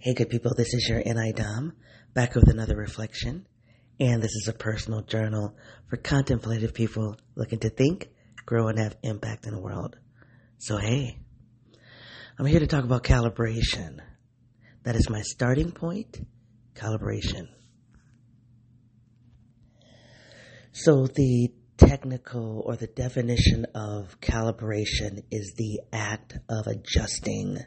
Hey, good people, this is your NI Dom, back with another reflection. And this is a personal journal for contemplative people looking to think, grow, and have impact in the world. So, hey, I'm here to talk about calibration. That is my starting point calibration. So, the technical or the definition of calibration is the act of adjusting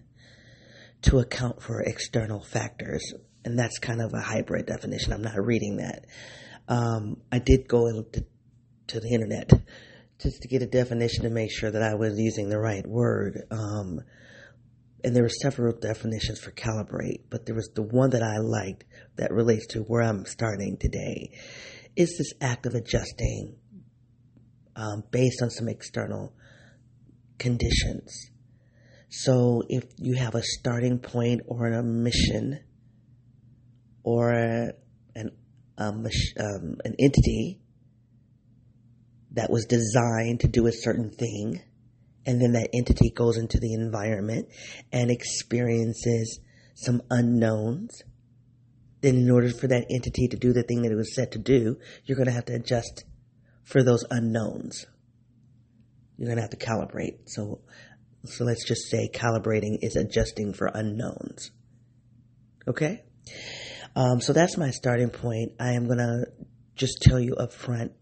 to account for external factors. And that's kind of a hybrid definition. I'm not reading that. Um, I did go into to the internet just to get a definition to make sure that I was using the right word. Um, and there were several definitions for calibrate, but there was the one that I liked that relates to where I'm starting today. Is this act of adjusting um, based on some external conditions? So if you have a starting point or a mission or an um, an entity that was designed to do a certain thing, and then that entity goes into the environment and experiences some unknowns, then in order for that entity to do the thing that it was set to do, you're going to have to adjust for those unknowns. You're going to have to calibrate. So so let's just say calibrating is adjusting for unknowns. Okay? Um, so that's my starting point. I am going to just tell you up front.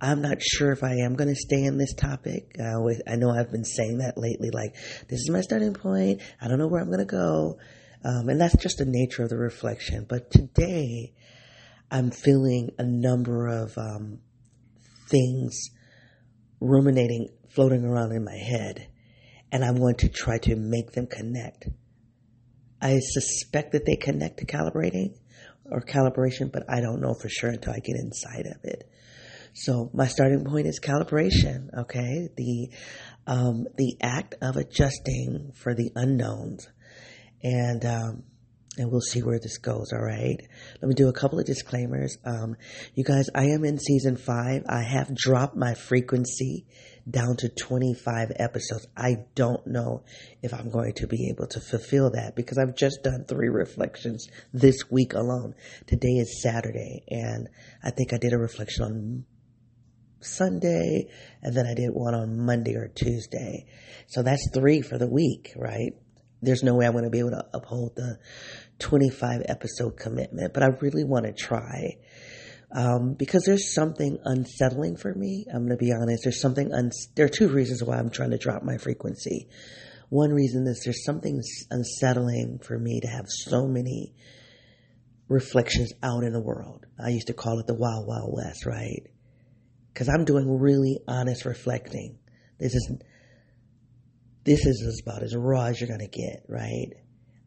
I'm not sure if I am going to stay in this topic. I, always, I know I've been saying that lately, like, this is my starting point. I don't know where I'm going to go. Um, and that's just the nature of the reflection. But today, I'm feeling a number of um, things ruminating, floating around in my head and I'm going to try to make them connect. I suspect that they connect to calibrating or calibration, but I don't know for sure until I get inside of it. So my starting point is calibration. Okay, the um, the act of adjusting for the unknowns, and um, and we'll see where this goes. All right. Let me do a couple of disclaimers. Um, you guys, I am in season five. I have dropped my frequency down to 25 episodes. I don't know if I'm going to be able to fulfill that because I've just done three reflections this week alone. Today is Saturday and I think I did a reflection on Sunday and then I did one on Monday or Tuesday. So that's three for the week, right? There's no way I'm going to be able to uphold the 25 episode commitment, but I really want to try um, because there's something unsettling for me. I'm going to be honest. There's something, un- there are two reasons why I'm trying to drop my frequency. One reason is there's something unsettling for me to have so many reflections out in the world. I used to call it the wild, wild west, right? Because I'm doing really honest reflecting. This is, this is about as raw as you're going to get, right?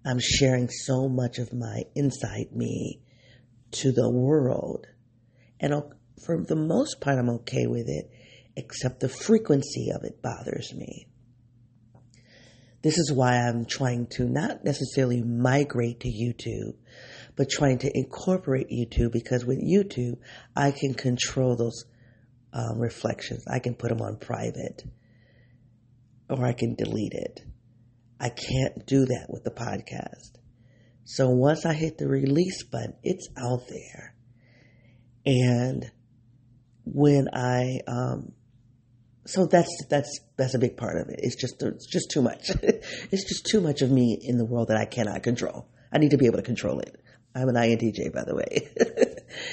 I'm sharing so much of my inside me to the world and for the most part, I'm okay with it, except the frequency of it bothers me. This is why I'm trying to not necessarily migrate to YouTube, but trying to incorporate YouTube because with YouTube, I can control those um, reflections. I can put them on private or I can delete it. I can't do that with the podcast. So once I hit the release button, it's out there. And when I, um, so that's that's that's a big part of it. It's just it's just too much. it's just too much of me in the world that I cannot control. I need to be able to control it. I'm an INTJ, by the way.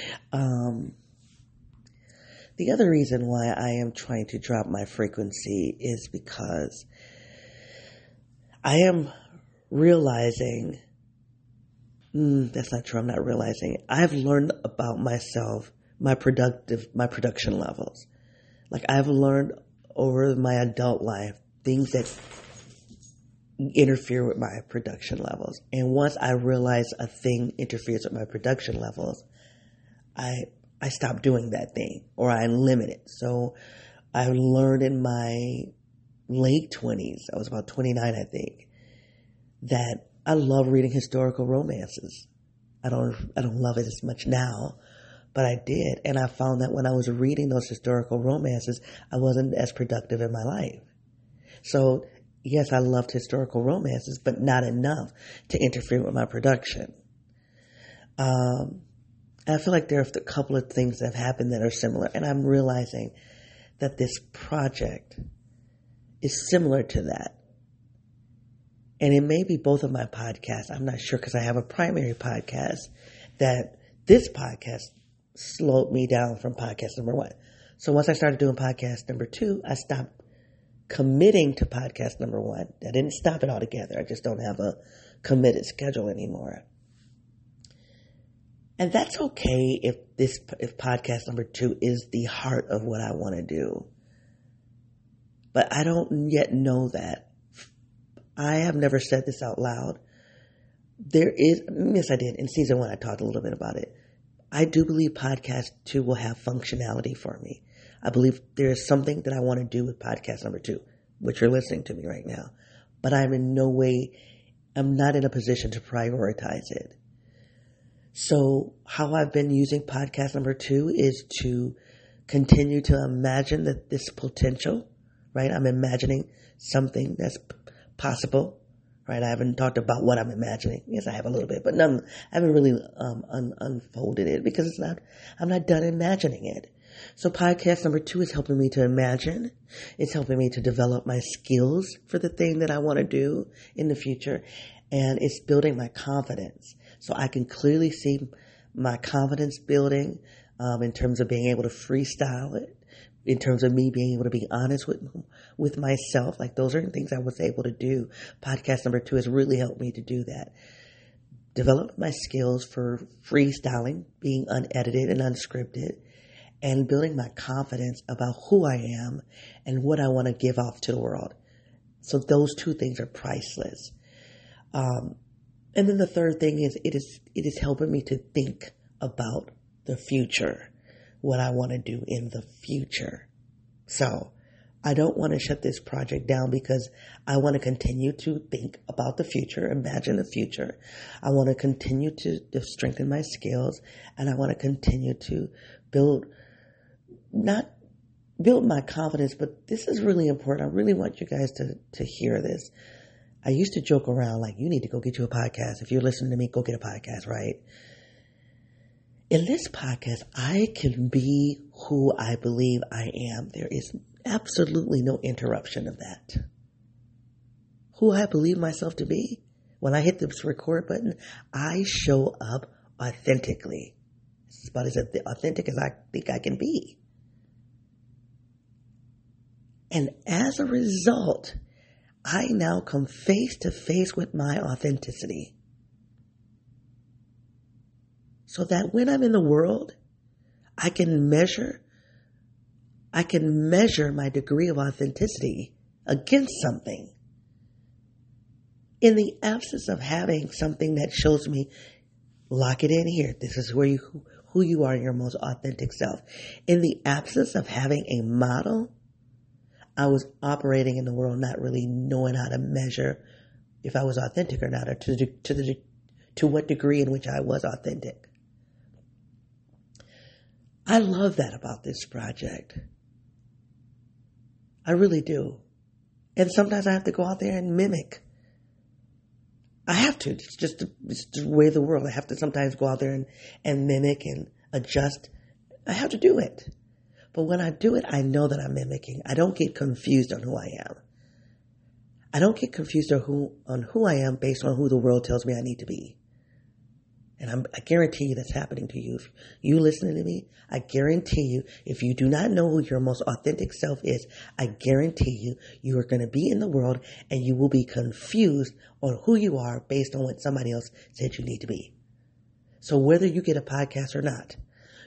um, the other reason why I am trying to drop my frequency is because I am realizing mm, that's not true. I'm not realizing. I've learned about myself, my productive, my production levels. Like I've learned over my adult life things that interfere with my production levels. And once I realize a thing interferes with my production levels, I I stop doing that thing or I limit it. So I learned in my late 20s, I was about 29 I think, that I love reading historical romances. I don't I don't love it as much now, but I did, and I found that when I was reading those historical romances, I wasn't as productive in my life. So yes, I loved historical romances, but not enough to interfere with my production. Um, I feel like there are a couple of things that have happened that are similar, and I'm realizing that this project is similar to that. And it may be both of my podcasts. I'm not sure because I have a primary podcast that this podcast slowed me down from podcast number one. So once I started doing podcast number two, I stopped committing to podcast number one. I didn't stop it altogether. I just don't have a committed schedule anymore. And that's okay if this, if podcast number two is the heart of what I want to do. But I don't yet know that. I have never said this out loud. There is, yes, I did. In season one, I talked a little bit about it. I do believe podcast two will have functionality for me. I believe there is something that I want to do with podcast number two, which you're listening to me right now. But I'm in no way, I'm not in a position to prioritize it. So how I've been using podcast number two is to continue to imagine that this potential, right? I'm imagining something that's possible, right? I haven't talked about what I'm imagining. Yes, I have a little bit, but none, I haven't really um, un- unfolded it because it's not, I'm not done imagining it. So podcast number two is helping me to imagine. It's helping me to develop my skills for the thing that I want to do in the future. And it's building my confidence. So I can clearly see my confidence building um, in terms of being able to freestyle it, in terms of me being able to be honest with with myself. Like those are things I was able to do. Podcast number two has really helped me to do that. Develop my skills for freestyling, being unedited and unscripted, and building my confidence about who I am and what I want to give off to the world. So those two things are priceless. Um, and then the third thing is it is it is helping me to think about the future, what I want to do in the future. So I don't want to shut this project down because I want to continue to think about the future, imagine the future. I want to continue to, to strengthen my skills and I want to continue to build, not build my confidence, but this is really important. I really want you guys to, to hear this. I used to joke around like, you need to go get you a podcast. If you're listening to me, go get a podcast, right? In this podcast, I can be who I believe I am. There is absolutely no interruption of that. Who I believe myself to be. When I hit this record button, I show up authentically. It's about as authentic as I think I can be. And as a result, I now come face to face with my authenticity. So that when I'm in the world, I can measure, I can measure my degree of authenticity against something. In the absence of having something that shows me, lock it in here. This is where you, who you are your most authentic self. In the absence of having a model I was operating in the world not really knowing how to measure if I was authentic or not, or to to the to what degree in which I was authentic. I love that about this project. I really do. And sometimes I have to go out there and mimic. I have to. It's just it's the way the world. I have to sometimes go out there and, and mimic and adjust. I have to do it. But when I do it, I know that I'm mimicking. I don't get confused on who I am. I don't get confused on who, on who I am based on who the world tells me I need to be. And I'm, i guarantee you that's happening to you. If you listening to me, I guarantee you, if you do not know who your most authentic self is, I guarantee you, you are going to be in the world and you will be confused on who you are based on what somebody else said you need to be. So whether you get a podcast or not,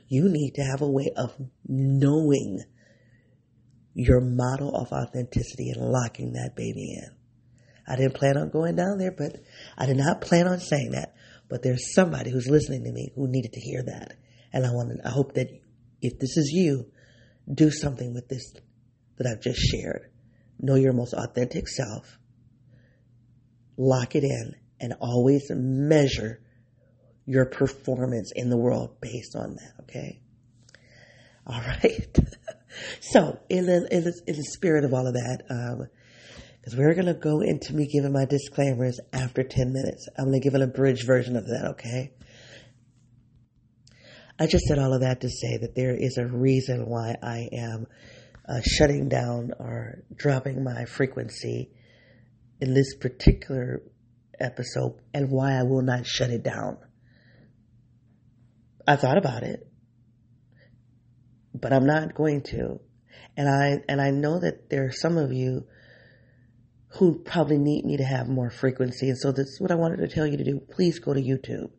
you need to have a way of knowing your model of authenticity and locking that baby in. I didn't plan on going down there, but I did not plan on saying that. But there's somebody who's listening to me who needed to hear that. And I want to, I hope that if this is you, do something with this that I've just shared. Know your most authentic self. Lock it in and always measure your performance in the world based on that. Okay. All right. so in the, in the, in the spirit of all of that, um, We're going to go into me giving my disclaimers after 10 minutes. I'm going to give an abridged version of that, okay? I just said all of that to say that there is a reason why I am uh, shutting down or dropping my frequency in this particular episode and why I will not shut it down. I thought about it, but I'm not going to. And I, and I know that there are some of you who probably need me to have more frequency. And so this is what I wanted to tell you to do. Please go to YouTube.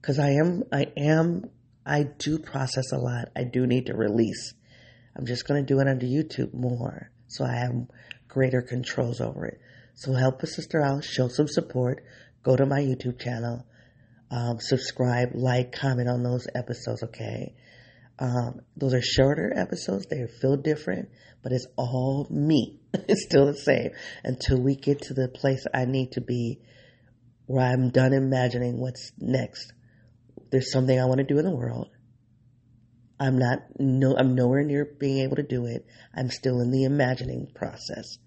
Cause I am, I am, I do process a lot. I do need to release. I'm just going to do it under YouTube more. So I have greater controls over it. So help a sister out, show some support, go to my YouTube channel, um, subscribe, like, comment on those episodes, okay? Um, those are shorter episodes. They feel different, but it's all me. it's still the same until we get to the place I need to be where I'm done imagining what's next. There's something I want to do in the world. I'm not, no, I'm nowhere near being able to do it. I'm still in the imagining process.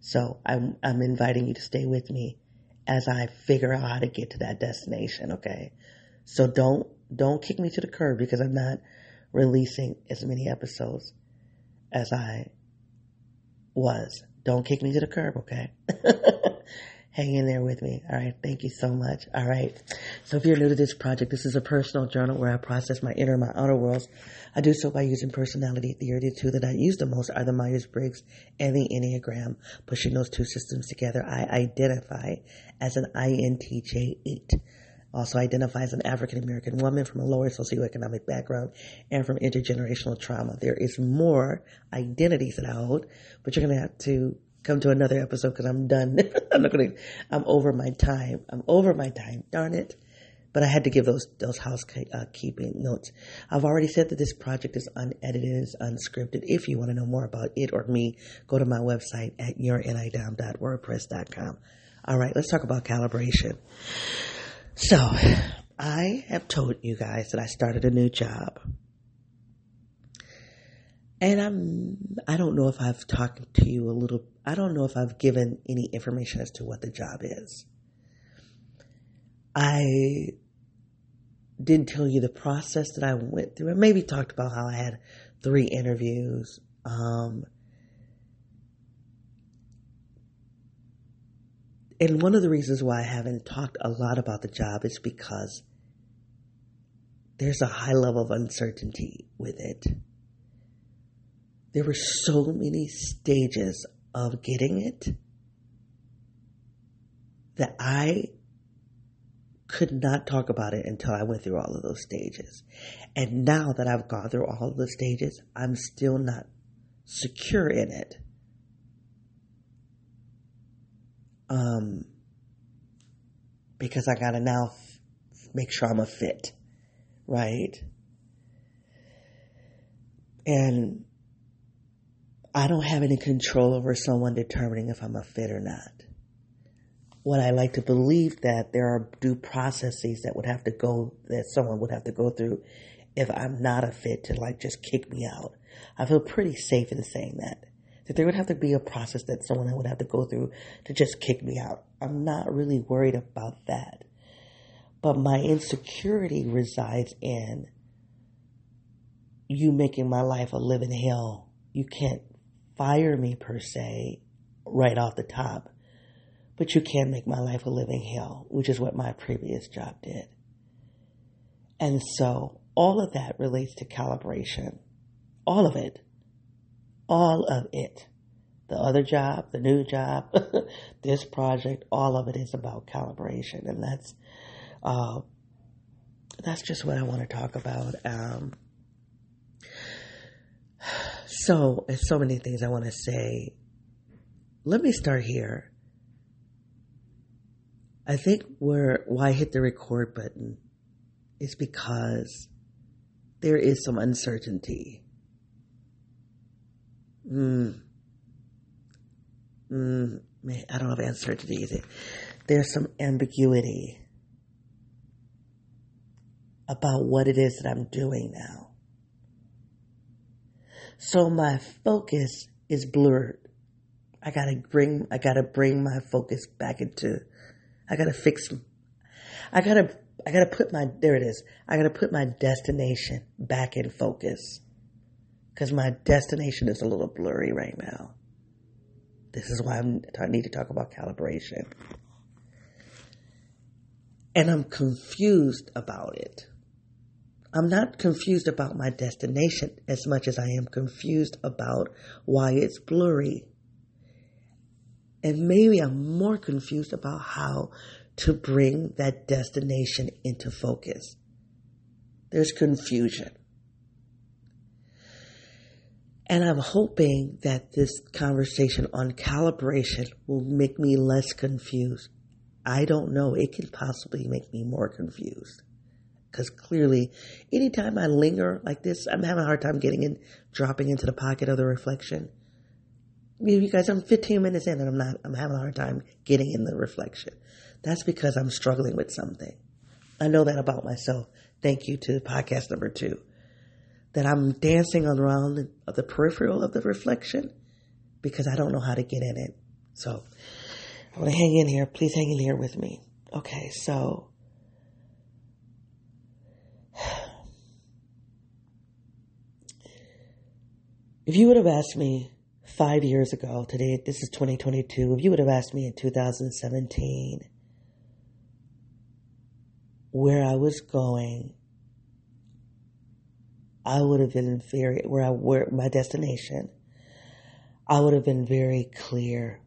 So I'm, I'm inviting you to stay with me as I figure out how to get to that destination. Okay. So don't, don't kick me to the curb because I'm not releasing as many episodes as I was. Don't kick me to the curb. Okay. hang in there with me. All right. Thank you so much. All right. So if you're new to this project, this is a personal journal where I process my inner and my outer worlds. I do so by using personality theory. The two that I use the most are the Myers-Briggs and the Enneagram. Pushing those two systems together, I identify as an INTJ8 also identify as an African American woman from a lower socioeconomic background and from intergenerational trauma. There is more identities that I hold, but you're going to have to come to another episode because I'm done. I'm not going to, I'm over my time. I'm over my time. Darn it. But I had to give those, those housekeeping uh, notes. I've already said that this project is unedited, unscripted. If you want to know more about it or me, go to my website at yournidom.wordpress.com. All right, let's talk about calibration. So, I have told you guys that I started a new job. And I'm, I don't know if I've talked to you a little, I don't know if I've given any information as to what the job is. I didn't tell you the process that I went through. I maybe talked about how I had three interviews. Um, and one of the reasons why I haven't talked a lot about the job is because there's a high level of uncertainty with it there were so many stages of getting it that I could not talk about it until I went through all of those stages. And now that I've gone through all of the stages, I'm still not secure in it. Um, because I gotta now f- make sure I'm a fit, right? And I don't have any control over someone determining if I'm a fit or not. What I like to believe that there are due processes that would have to go, that someone would have to go through if I'm not a fit to like just kick me out. I feel pretty safe in saying that. That there would have to be a process that someone would have to go through to just kick me out. I'm not really worried about that. But my insecurity resides in you making my life a living hell. You can't fire me per se right off the top, but you can make my life a living hell, which is what my previous job did. And so all of that relates to calibration. All of it. All of it. The other job, the new job, this project, all of it is about calibration. And that's, uh, that's just what I want to talk about. Um, so, there's so many things I want to say. Let me start here. I think where why I hit the record button is because there is some uncertainty. Mm. Mm, man, I don't have if uncertainty is it. There's some ambiguity about what it is that I'm doing now. So my focus is blurred. I gotta bring, I gotta bring my focus back into, I gotta fix, I gotta, I gotta put my, there it is. I gotta put my destination back in focus. Cause my destination is a little blurry right now. This is why I'm, I need to talk about calibration. And I'm confused about it. I'm not confused about my destination as much as I am confused about why it's blurry. And maybe I'm more confused about how to bring that destination into focus. There's confusion. And I'm hoping that this conversation on calibration will make me less confused. I don't know. It can possibly make me more confused. Because clearly, anytime I linger like this, I'm having a hard time getting in, dropping into the pocket of the reflection. You guys, I'm 15 minutes in and I'm not, I'm having a hard time getting in the reflection. That's because I'm struggling with something. I know that about myself. Thank you to podcast number two. That I'm dancing around the peripheral of the reflection because I don't know how to get in it. So I want to hang in here. Please hang in here with me. Okay, so If you would have asked me five years ago, today, this is 2022, if you would have asked me in 2017 where I was going, I would have been very, where I, where my destination, I would have been very clear,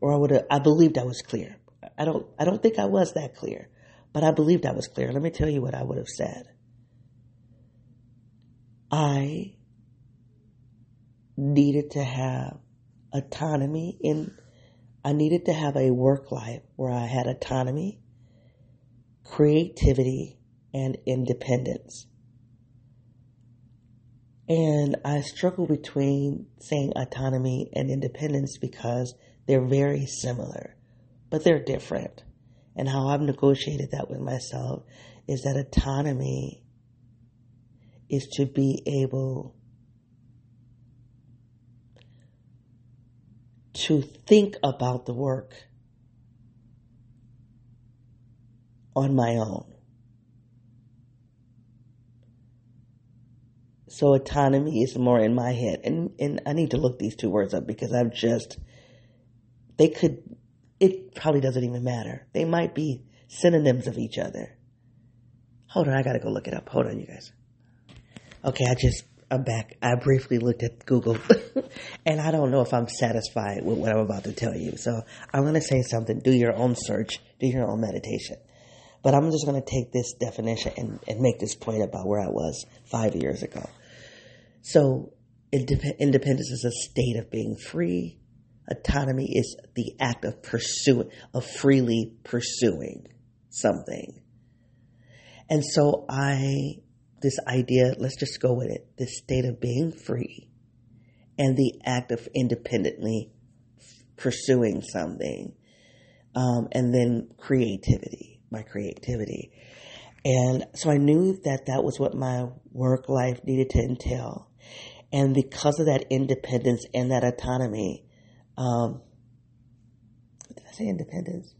or I would have, I believed I was clear. I don't, I don't think I was that clear, but I believed I was clear. Let me tell you what I would have said. I needed to have autonomy in I needed to have a work life where I had autonomy, creativity, and independence. And I struggle between saying autonomy and independence because they're very similar, but they're different. And how I've negotiated that with myself is that autonomy is to be able to think about the work on my own. So autonomy is more in my head. And, and I need to look these two words up because I've just, they could, it probably doesn't even matter. They might be synonyms of each other. Hold on, I gotta go look it up. Hold on, you guys. Okay, I just I'm back. I briefly looked at Google and I don't know if I'm satisfied with what I'm about to tell you. So I'm to say something. Do your own search, do your own meditation. But I'm just going to take this definition and, and make this point about where I was five years ago. So independence is a state of being free. Autonomy is the act of pursuing, of freely pursuing something. And so I this idea, let's just go with it, this state of being free and the act of independently pursuing something. Um, and then creativity, my creativity. And so I knew that that was what my work life needed to entail. And because of that independence and that autonomy, um, did I say independence?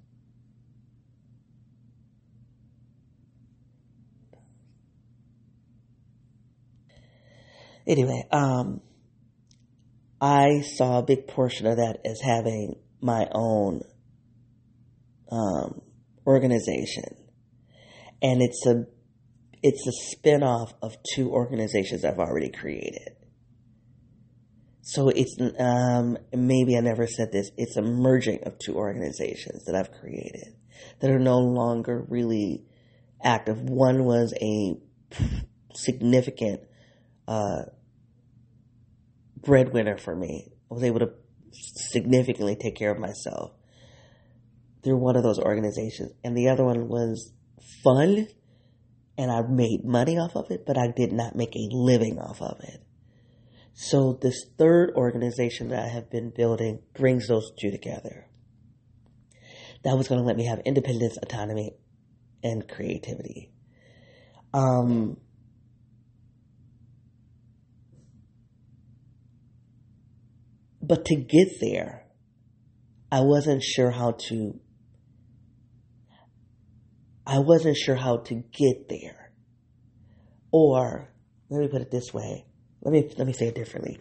Anyway, um, I saw a big portion of that as having my own um, organization, and it's a it's a spinoff of two organizations I've already created. So it's um, maybe I never said this. It's a merging of two organizations that I've created that are no longer really active. One was a significant uh, breadwinner for me. I was able to significantly take care of myself through one of those organizations. And the other one was fun and I made money off of it, but I did not make a living off of it. So this third organization that I have been building brings those two together. That was going to let me have independence, autonomy, and creativity. Um, But to get there, I wasn't sure how to, I wasn't sure how to get there. Or, let me put it this way. Let me, let me say it differently.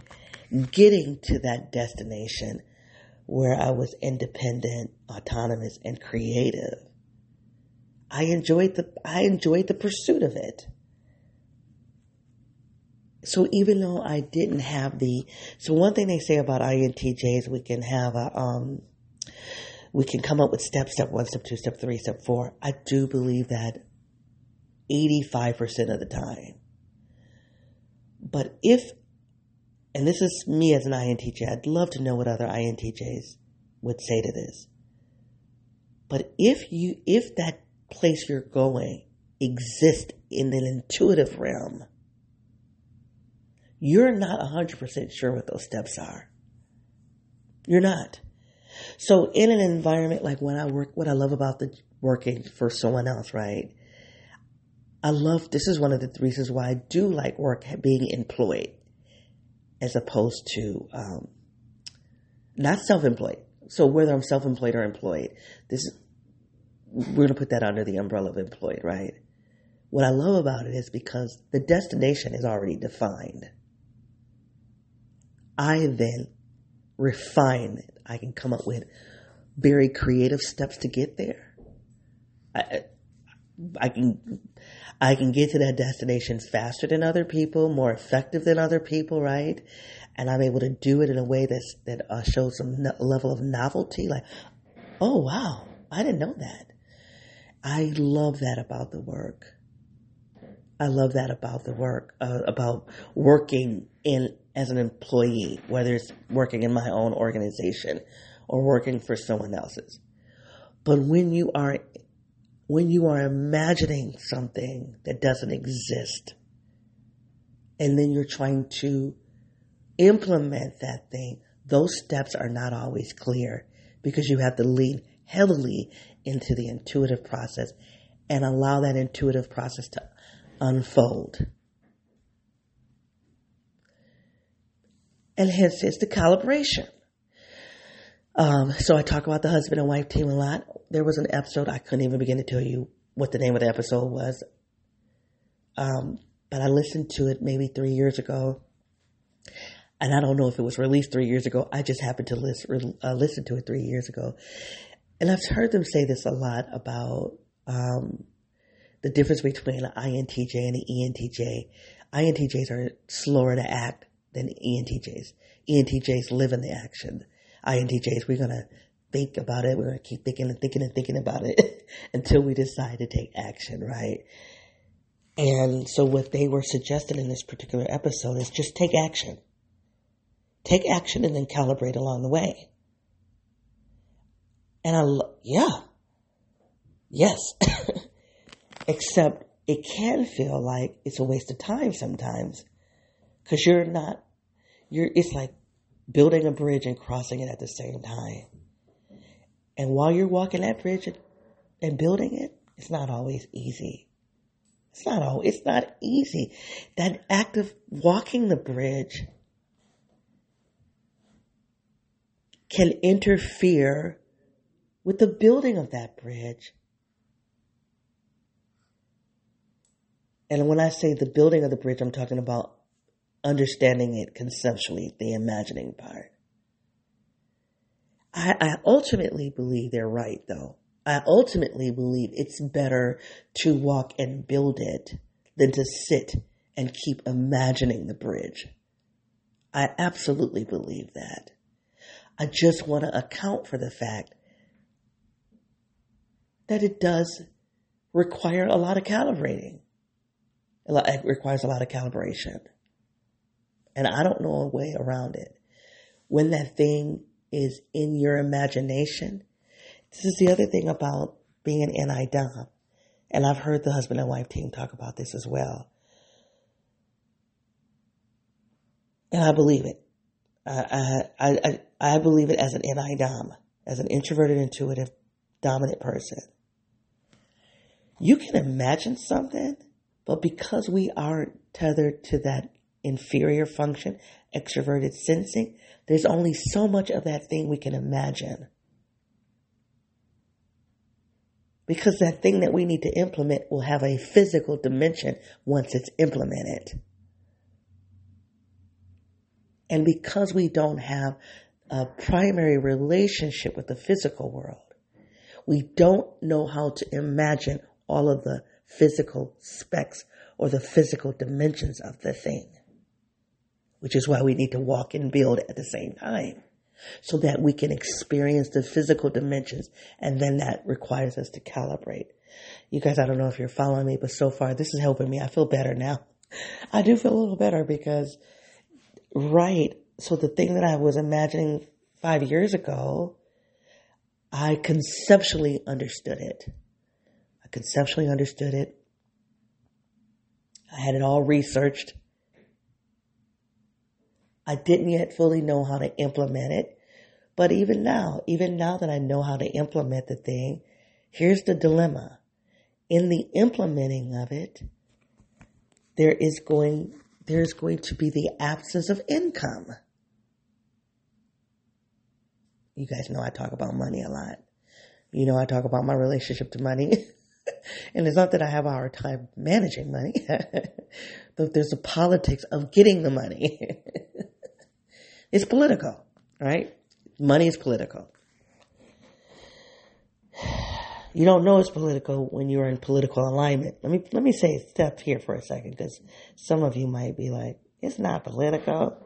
Getting to that destination where I was independent, autonomous, and creative. I enjoyed the, I enjoyed the pursuit of it. So even though I didn't have the, so one thing they say about INTJs, we can have a, um, we can come up with step, step one, step two, step three, step four. I do believe that 85% of the time. But if, and this is me as an INTJ, I'd love to know what other INTJs would say to this. But if you, if that place you're going exists in an intuitive realm, you're not 100% sure what those steps are. You're not. So in an environment like when I work, what I love about the working for someone else, right? I love, this is one of the reasons why I do like work being employed as opposed to, um, not self-employed. So whether I'm self-employed or employed, this is, we're going to put that under the umbrella of employed, right? What I love about it is because the destination is already defined. I then refine it. I can come up with very creative steps to get there. I, I can, I can get to that destination faster than other people, more effective than other people, right? And I'm able to do it in a way that's, that uh, shows some no- level of novelty. Like, oh wow, I didn't know that. I love that about the work. I love that about the work, uh, about working in as an employee, whether it's working in my own organization or working for someone else's. But when you are when you are imagining something that doesn't exist and then you're trying to implement that thing, those steps are not always clear because you have to lean heavily into the intuitive process and allow that intuitive process to unfold. And hence it's the calibration. Um, so I talk about the husband and wife team a lot. There was an episode, I couldn't even begin to tell you what the name of the episode was. Um, but I listened to it maybe three years ago. And I don't know if it was released three years ago. I just happened to listen, uh, listen to it three years ago. And I've heard them say this a lot about um, the difference between an INTJ and an ENTJ. INTJs are slower to act than ENTJs. ENTJs live in the action. INTJs, we're going to think about it. We're going to keep thinking and thinking and thinking about it until we decide to take action, right? And so what they were suggesting in this particular episode is just take action. Take action and then calibrate along the way. And I, yeah, yes. Except it can feel like it's a waste of time sometimes because you're not, you're, it's like building a bridge and crossing it at the same time. And while you're walking that bridge and building it, it's not always easy. It's not all, it's not easy. That act of walking the bridge can interfere with the building of that bridge. And when I say the building of the bridge, I'm talking about understanding it conceptually, the imagining part. I, I ultimately believe they're right though. I ultimately believe it's better to walk and build it than to sit and keep imagining the bridge. I absolutely believe that. I just want to account for the fact that it does require a lot of calibrating. It requires a lot of calibration. And I don't know a way around it. When that thing is in your imagination, this is the other thing about being an NI-DOM. And I've heard the husband and wife team talk about this as well. And I believe it. I, I, I, I believe it as an NI-DOM, as an introverted, intuitive, dominant person you can imagine something, but because we aren't tethered to that inferior function, extroverted sensing, there's only so much of that thing we can imagine. Because that thing that we need to implement will have a physical dimension once it's implemented. And because we don't have a primary relationship with the physical world, we don't know how to imagine all of the physical specs or the physical dimensions of the thing, which is why we need to walk and build at the same time so that we can experience the physical dimensions and then that requires us to calibrate. You guys, I don't know if you're following me, but so far this is helping me. I feel better now. I do feel a little better because, right, so the thing that I was imagining five years ago, I conceptually understood it. I conceptually understood it. I had it all researched. I didn't yet fully know how to implement it. But even now, even now that I know how to implement the thing, here's the dilemma. In the implementing of it, there is going, there's going to be the absence of income. You guys know I talk about money a lot. You know I talk about my relationship to money. and it's not that I have a hard time managing money, there's a politics of getting the money. it's political, right? Money is political. You don't know it's political when you're in political alignment. Let me let me say step here for a second because some of you might be like, it's not political.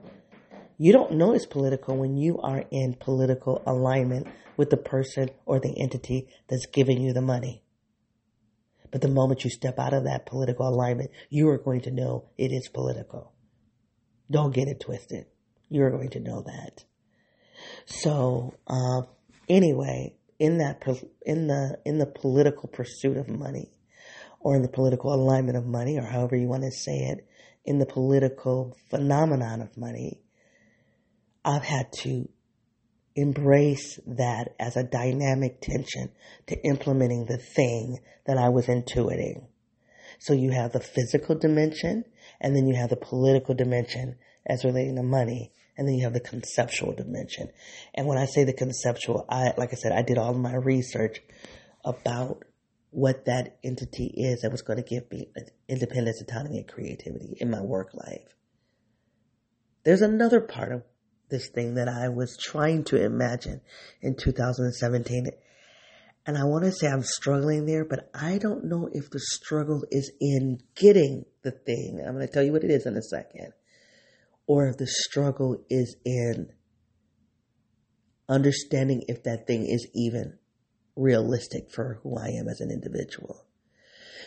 You don't know it's political when you are in political alignment with the person or the entity that's giving you the money. But the moment you step out of that political alignment, you are going to know it is political. Don't get it twisted. You're going to know that. So, uh, anyway, in that, in the, in the political pursuit of money, or in the political alignment of money, or however you want to say it, in the political phenomenon of money, I've had to embrace that as a dynamic tension to implementing the thing that I was intuiting. So you have the physical dimension and then you have the political dimension as relating to money and then you have the conceptual dimension. And when I say the conceptual, I, like I said, I did all my research about what that entity is that was going to give me independence, autonomy, and creativity in my work life. There's another part of this thing that I was trying to imagine in 2017. And I want to say I'm struggling there, but I don't know if the struggle is in getting the thing. I'm going to tell you what it is in a second. Or if the struggle is in understanding if that thing is even realistic for who I am as an individual.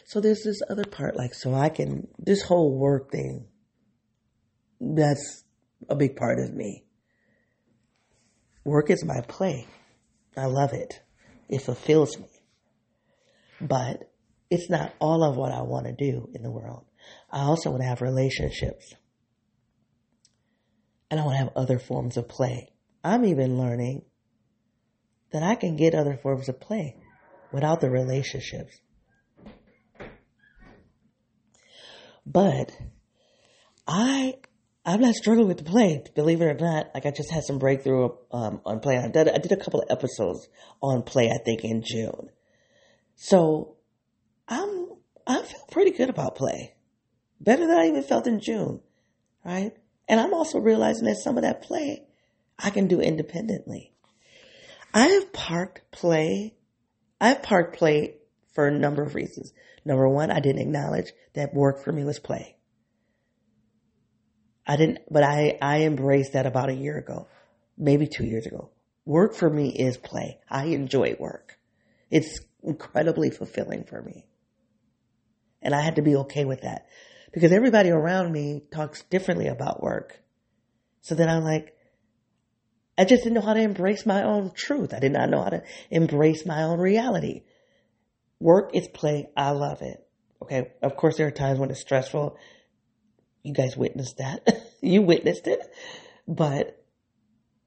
So there's this other part, like, so I can, this whole work thing, that's a big part of me. Work is my play. I love it. It fulfills me. But it's not all of what I want to do in the world. I also want to have relationships. And I want to have other forms of play. I'm even learning that I can get other forms of play without the relationships. But I I'm not struggling with the play, believe it or not. Like I just had some breakthrough um, on play. I did, I did a couple of episodes on play, I think, in June. So I'm I feel pretty good about play, better than I even felt in June, right? And I'm also realizing that some of that play I can do independently. I have parked play. I've parked play for a number of reasons. Number one, I didn't acknowledge that work for me was play. I didn't, but I, I embraced that about a year ago, maybe two years ago. Work for me is play. I enjoy work. It's incredibly fulfilling for me. And I had to be okay with that because everybody around me talks differently about work. So then I'm like, I just didn't know how to embrace my own truth. I did not know how to embrace my own reality. Work is play. I love it. Okay. Of course, there are times when it's stressful you guys witnessed that. you witnessed it. But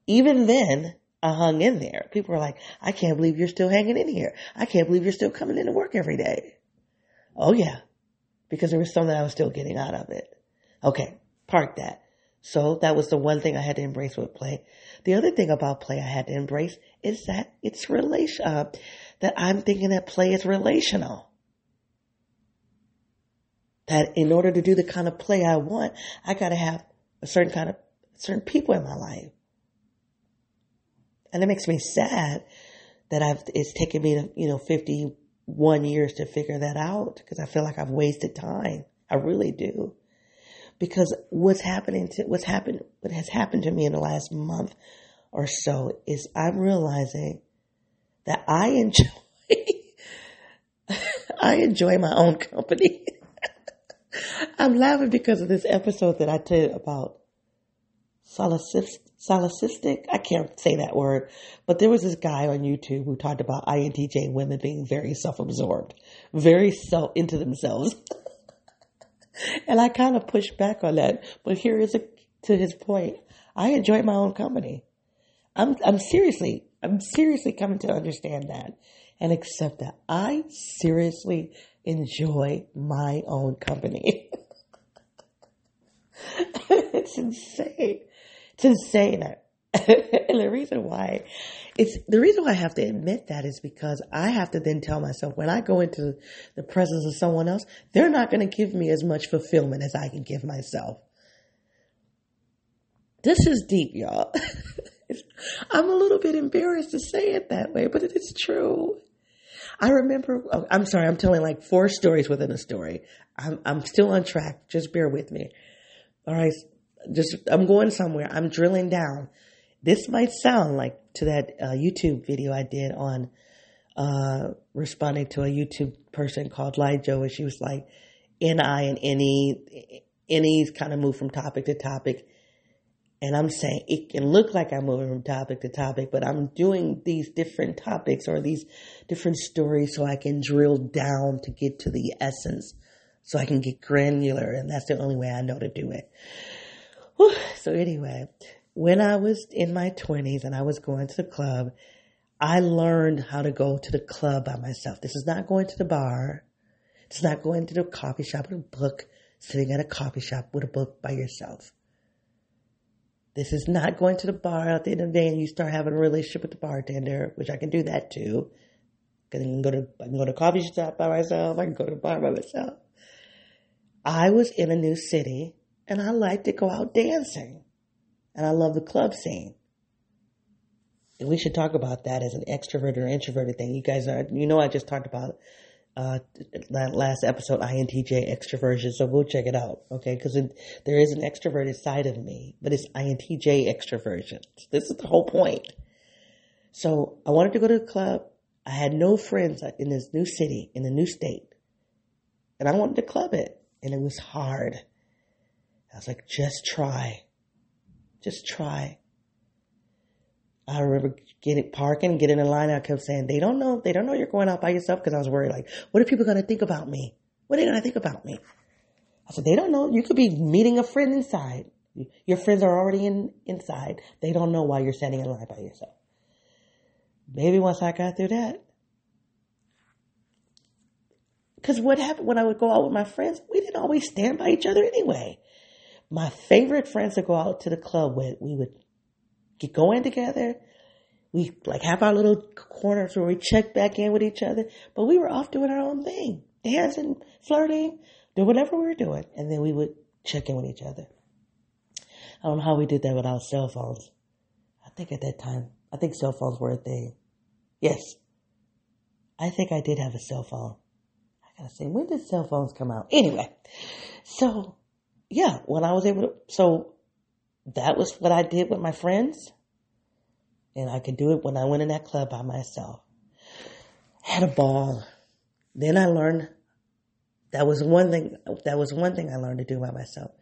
even then, I hung in there. People were like, I can't believe you're still hanging in here. I can't believe you're still coming into work every day. Oh yeah. Because there was something I was still getting out of it. Okay. Park that. So that was the one thing I had to embrace with play. The other thing about play I had to embrace is that it's relation, uh, that I'm thinking that play is relational. That in order to do the kind of play I want, I gotta have a certain kind of, certain people in my life. And it makes me sad that I've, it's taken me, you know, 51 years to figure that out because I feel like I've wasted time. I really do. Because what's happening to, what's happened, what has happened to me in the last month or so is I'm realizing that I enjoy, I enjoy my own company. I'm laughing because of this episode that I did about solipsistic. I can't say that word, but there was this guy on YouTube who talked about INTJ women being very self-absorbed, very self into themselves. and I kind of pushed back on that. But here is a, to his point. I enjoy my own company. I'm, I'm seriously, I'm seriously coming to understand that and accept that. I seriously enjoy my own company. it's insane. It's insane. and the reason why it's the reason why I have to admit that is because I have to then tell myself when I go into the presence of someone else, they're not going to give me as much fulfillment as I can give myself. This is deep, y'all. I'm a little bit embarrassed to say it that way, but it is true. I remember, oh, I'm sorry, I'm telling like four stories within a story. I'm, I'm still on track. Just bear with me. All right. Just, I'm going somewhere. I'm drilling down. This might sound like to that uh, YouTube video I did on, uh, responding to a YouTube person called Joe, and she was like, NI and NE, NE's kind of move from topic to topic. And I'm saying it can look like I'm moving from topic to topic, but I'm doing these different topics or these different stories so I can drill down to get to the essence, so I can get granular. And that's the only way I know to do it. Whew. So anyway, when I was in my twenties and I was going to the club, I learned how to go to the club by myself. This is not going to the bar. It's not going to the coffee shop with a book, sitting at a coffee shop with a book by yourself. This is not going to the bar at the end of the day and you start having a relationship with the bartender, which I can do that too. Cause I can go to I can go to coffee shop by myself. I can go to a bar by myself. I was in a new city and I like to go out dancing. And I love the club scene. And we should talk about that as an extroverted or introverted thing. You guys are, you know, I just talked about uh, that last episode, INTJ extroversion. So go check it out, okay? Because there is an extroverted side of me, but it's INTJ extroversion. This is the whole point. So I wanted to go to the club. I had no friends in this new city, in the new state, and I wanted to club it, and it was hard. I was like, just try, just try. I remember getting parking, getting in a line. I kept saying, they don't know, they don't know you're going out by yourself because I was worried, like, what are people going to think about me? What are they going to think about me? I said, they don't know. You could be meeting a friend inside. Your friends are already in inside. They don't know why you're standing in line by yourself. Maybe once I got through that. Because what happened when I would go out with my friends, we didn't always stand by each other anyway. My favorite friends to go out to the club with, we would get going together. We like have our little corners where we check back in with each other, but we were off doing our own thing, dancing, flirting, doing whatever we were doing, and then we would check in with each other. I don't know how we did that without cell phones. I think at that time, I think cell phones were a thing. Yes. I think I did have a cell phone. I gotta say, when did cell phones come out? Anyway, so yeah, when I was able to, so that was what I did with my friends. And I could do it when I went in that club by myself. Had a ball. Then I learned that was one thing that was one thing I learned to do by myself.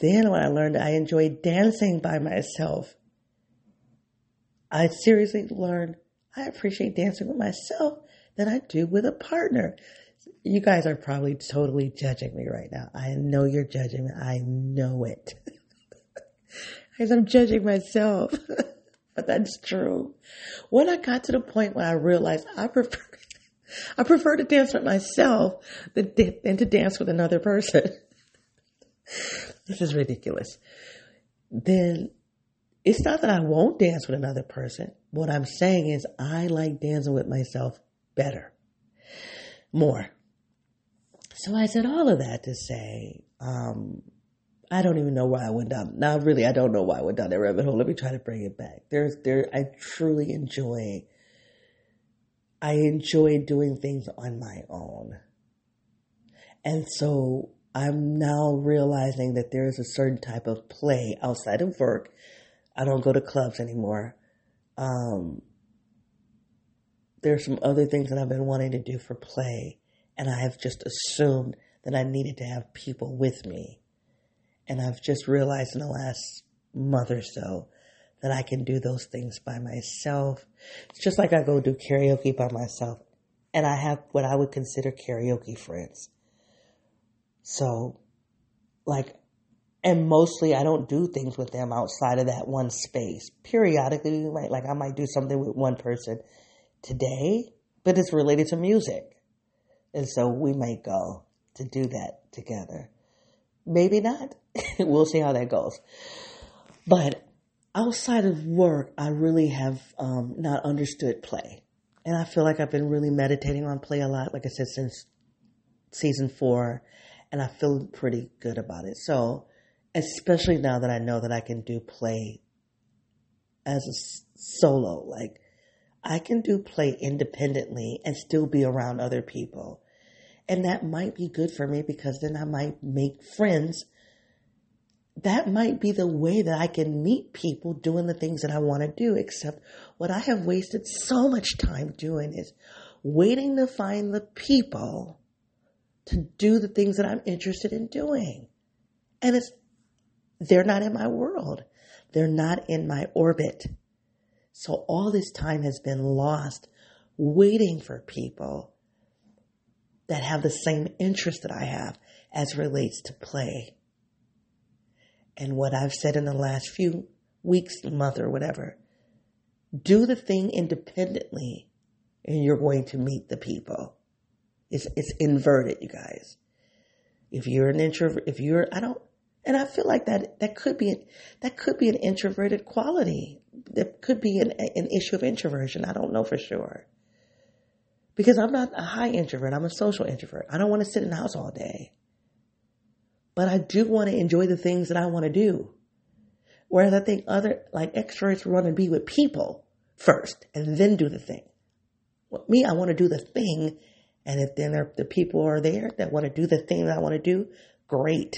Then when I learned I enjoyed dancing by myself, I seriously learned I appreciate dancing with myself than I do with a partner. You guys are probably totally judging me right now. I know you're judging me. I know it. Because I'm judging myself. but that's true. When I got to the point where I realized I prefer, I prefer to dance with myself than, than to dance with another person. this is ridiculous. Then it's not that I won't dance with another person. What I'm saying is I like dancing with myself better, more. So I said all of that to say, um, I don't even know why I went down. Now, really, I don't know why I went down that rabbit hole. Let me try to bring it back. There's, there, I truly enjoy. I enjoy doing things on my own, and so I'm now realizing that there is a certain type of play outside of work. I don't go to clubs anymore. Um, there's some other things that I've been wanting to do for play, and I have just assumed that I needed to have people with me. And I've just realized in the last month or so that I can do those things by myself. It's just like I go do karaoke by myself, and I have what I would consider karaoke friends. So, like, and mostly I don't do things with them outside of that one space. Periodically? Like I might do something with one person today, but it's related to music. And so we might go to do that together. Maybe not. we'll see how that goes. But outside of work, I really have um, not understood play. And I feel like I've been really meditating on play a lot, like I said, since season four. And I feel pretty good about it. So, especially now that I know that I can do play as a solo, like I can do play independently and still be around other people. And that might be good for me because then I might make friends. That might be the way that I can meet people doing the things that I want to do. Except what I have wasted so much time doing is waiting to find the people to do the things that I'm interested in doing. And it's, they're not in my world. They're not in my orbit. So all this time has been lost waiting for people that have the same interest that I have as relates to play. And what I've said in the last few weeks, month, or whatever, do the thing independently and you're going to meet the people. It's, it's inverted, you guys. If you're an introvert, if you're, I don't, and I feel like that, that could be, that could be an introverted quality That could be an, an issue of introversion. I don't know for sure. Because I'm not a high introvert, I'm a social introvert. I don't want to sit in the house all day. But I do want to enjoy the things that I want to do. Whereas I think other, like extroverts want to be with people first and then do the thing. With me, I want to do the thing. And if then the people are there that want to do the thing that I want to do, great.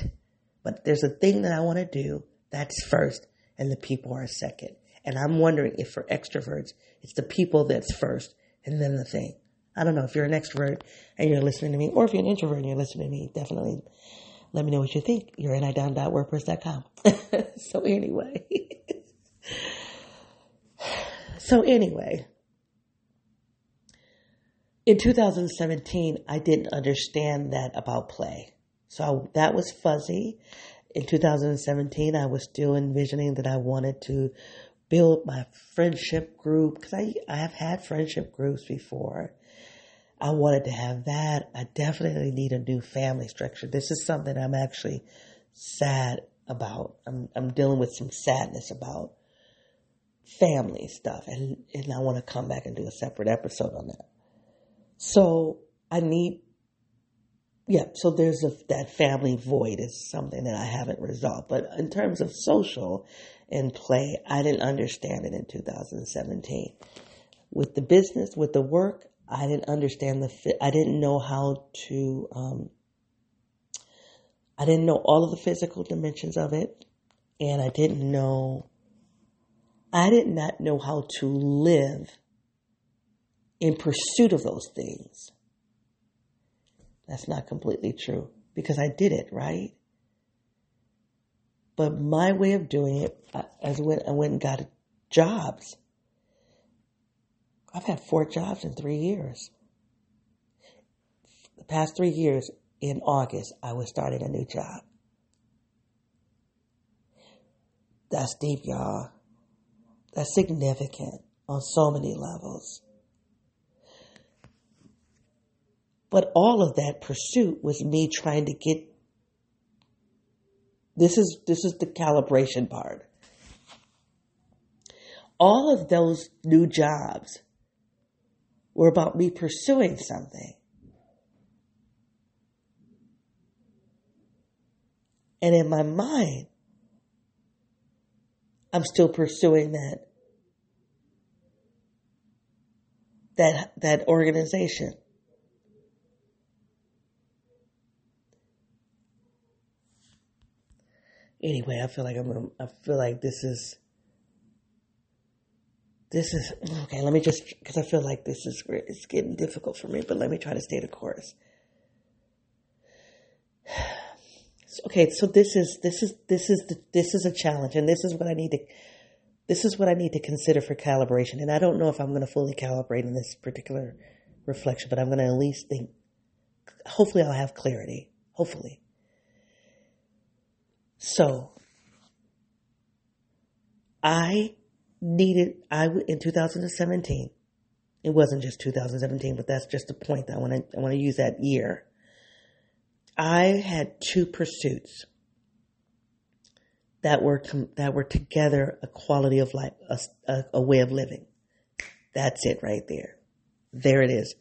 But there's a thing that I want to do that's first and the people are second. And I'm wondering if for extroverts, it's the people that's first and then the thing. I don't know if you're an extrovert and you're listening to me, or if you're an introvert and you're listening to me, definitely let me know what you think. yournidom.wordpress.com. so anyway. so anyway. In 2017, I didn't understand that about play. So I, that was fuzzy. In 2017, I was still envisioning that I wanted to build my friendship group because I, I have had friendship groups before. I wanted to have that. I definitely need a new family structure. This is something I'm actually sad about. I'm, I'm dealing with some sadness about family stuff and, and I want to come back and do a separate episode on that. So I need, yeah, so there's a, that family void is something that I haven't resolved. But in terms of social and play. I didn't understand it in 2017. With the business, with the work, I didn't understand the, fit. I didn't know how to, um, I didn't know all of the physical dimensions of it. And I didn't know, I did not know how to live in pursuit of those things. That's not completely true because I did it, right? But my way of doing it, I, I went, I went and got jobs. I've had four jobs in three years. The past three years, in August, I was starting a new job. That's deep, y'all. That's significant on so many levels. But all of that pursuit was me trying to get this is this is the calibration part. all of those new jobs were about me pursuing something. And in my mind, I'm still pursuing that that that organization. Anyway, I feel like I'm. I feel like this is. This is okay. Let me just because I feel like this is it's getting difficult for me. But let me try to stay the course. Okay, so this is this is this is the, this is a challenge, and this is what I need to this is what I need to consider for calibration. And I don't know if I'm going to fully calibrate in this particular reflection, but I'm going to at least think, hopefully, I'll have clarity. Hopefully. So, I needed, I, in 2017, it wasn't just 2017, but that's just the point that I want to, I want to use that year. I had two pursuits that were that were together a quality of life, a, a, a way of living. That's it right there. There it is.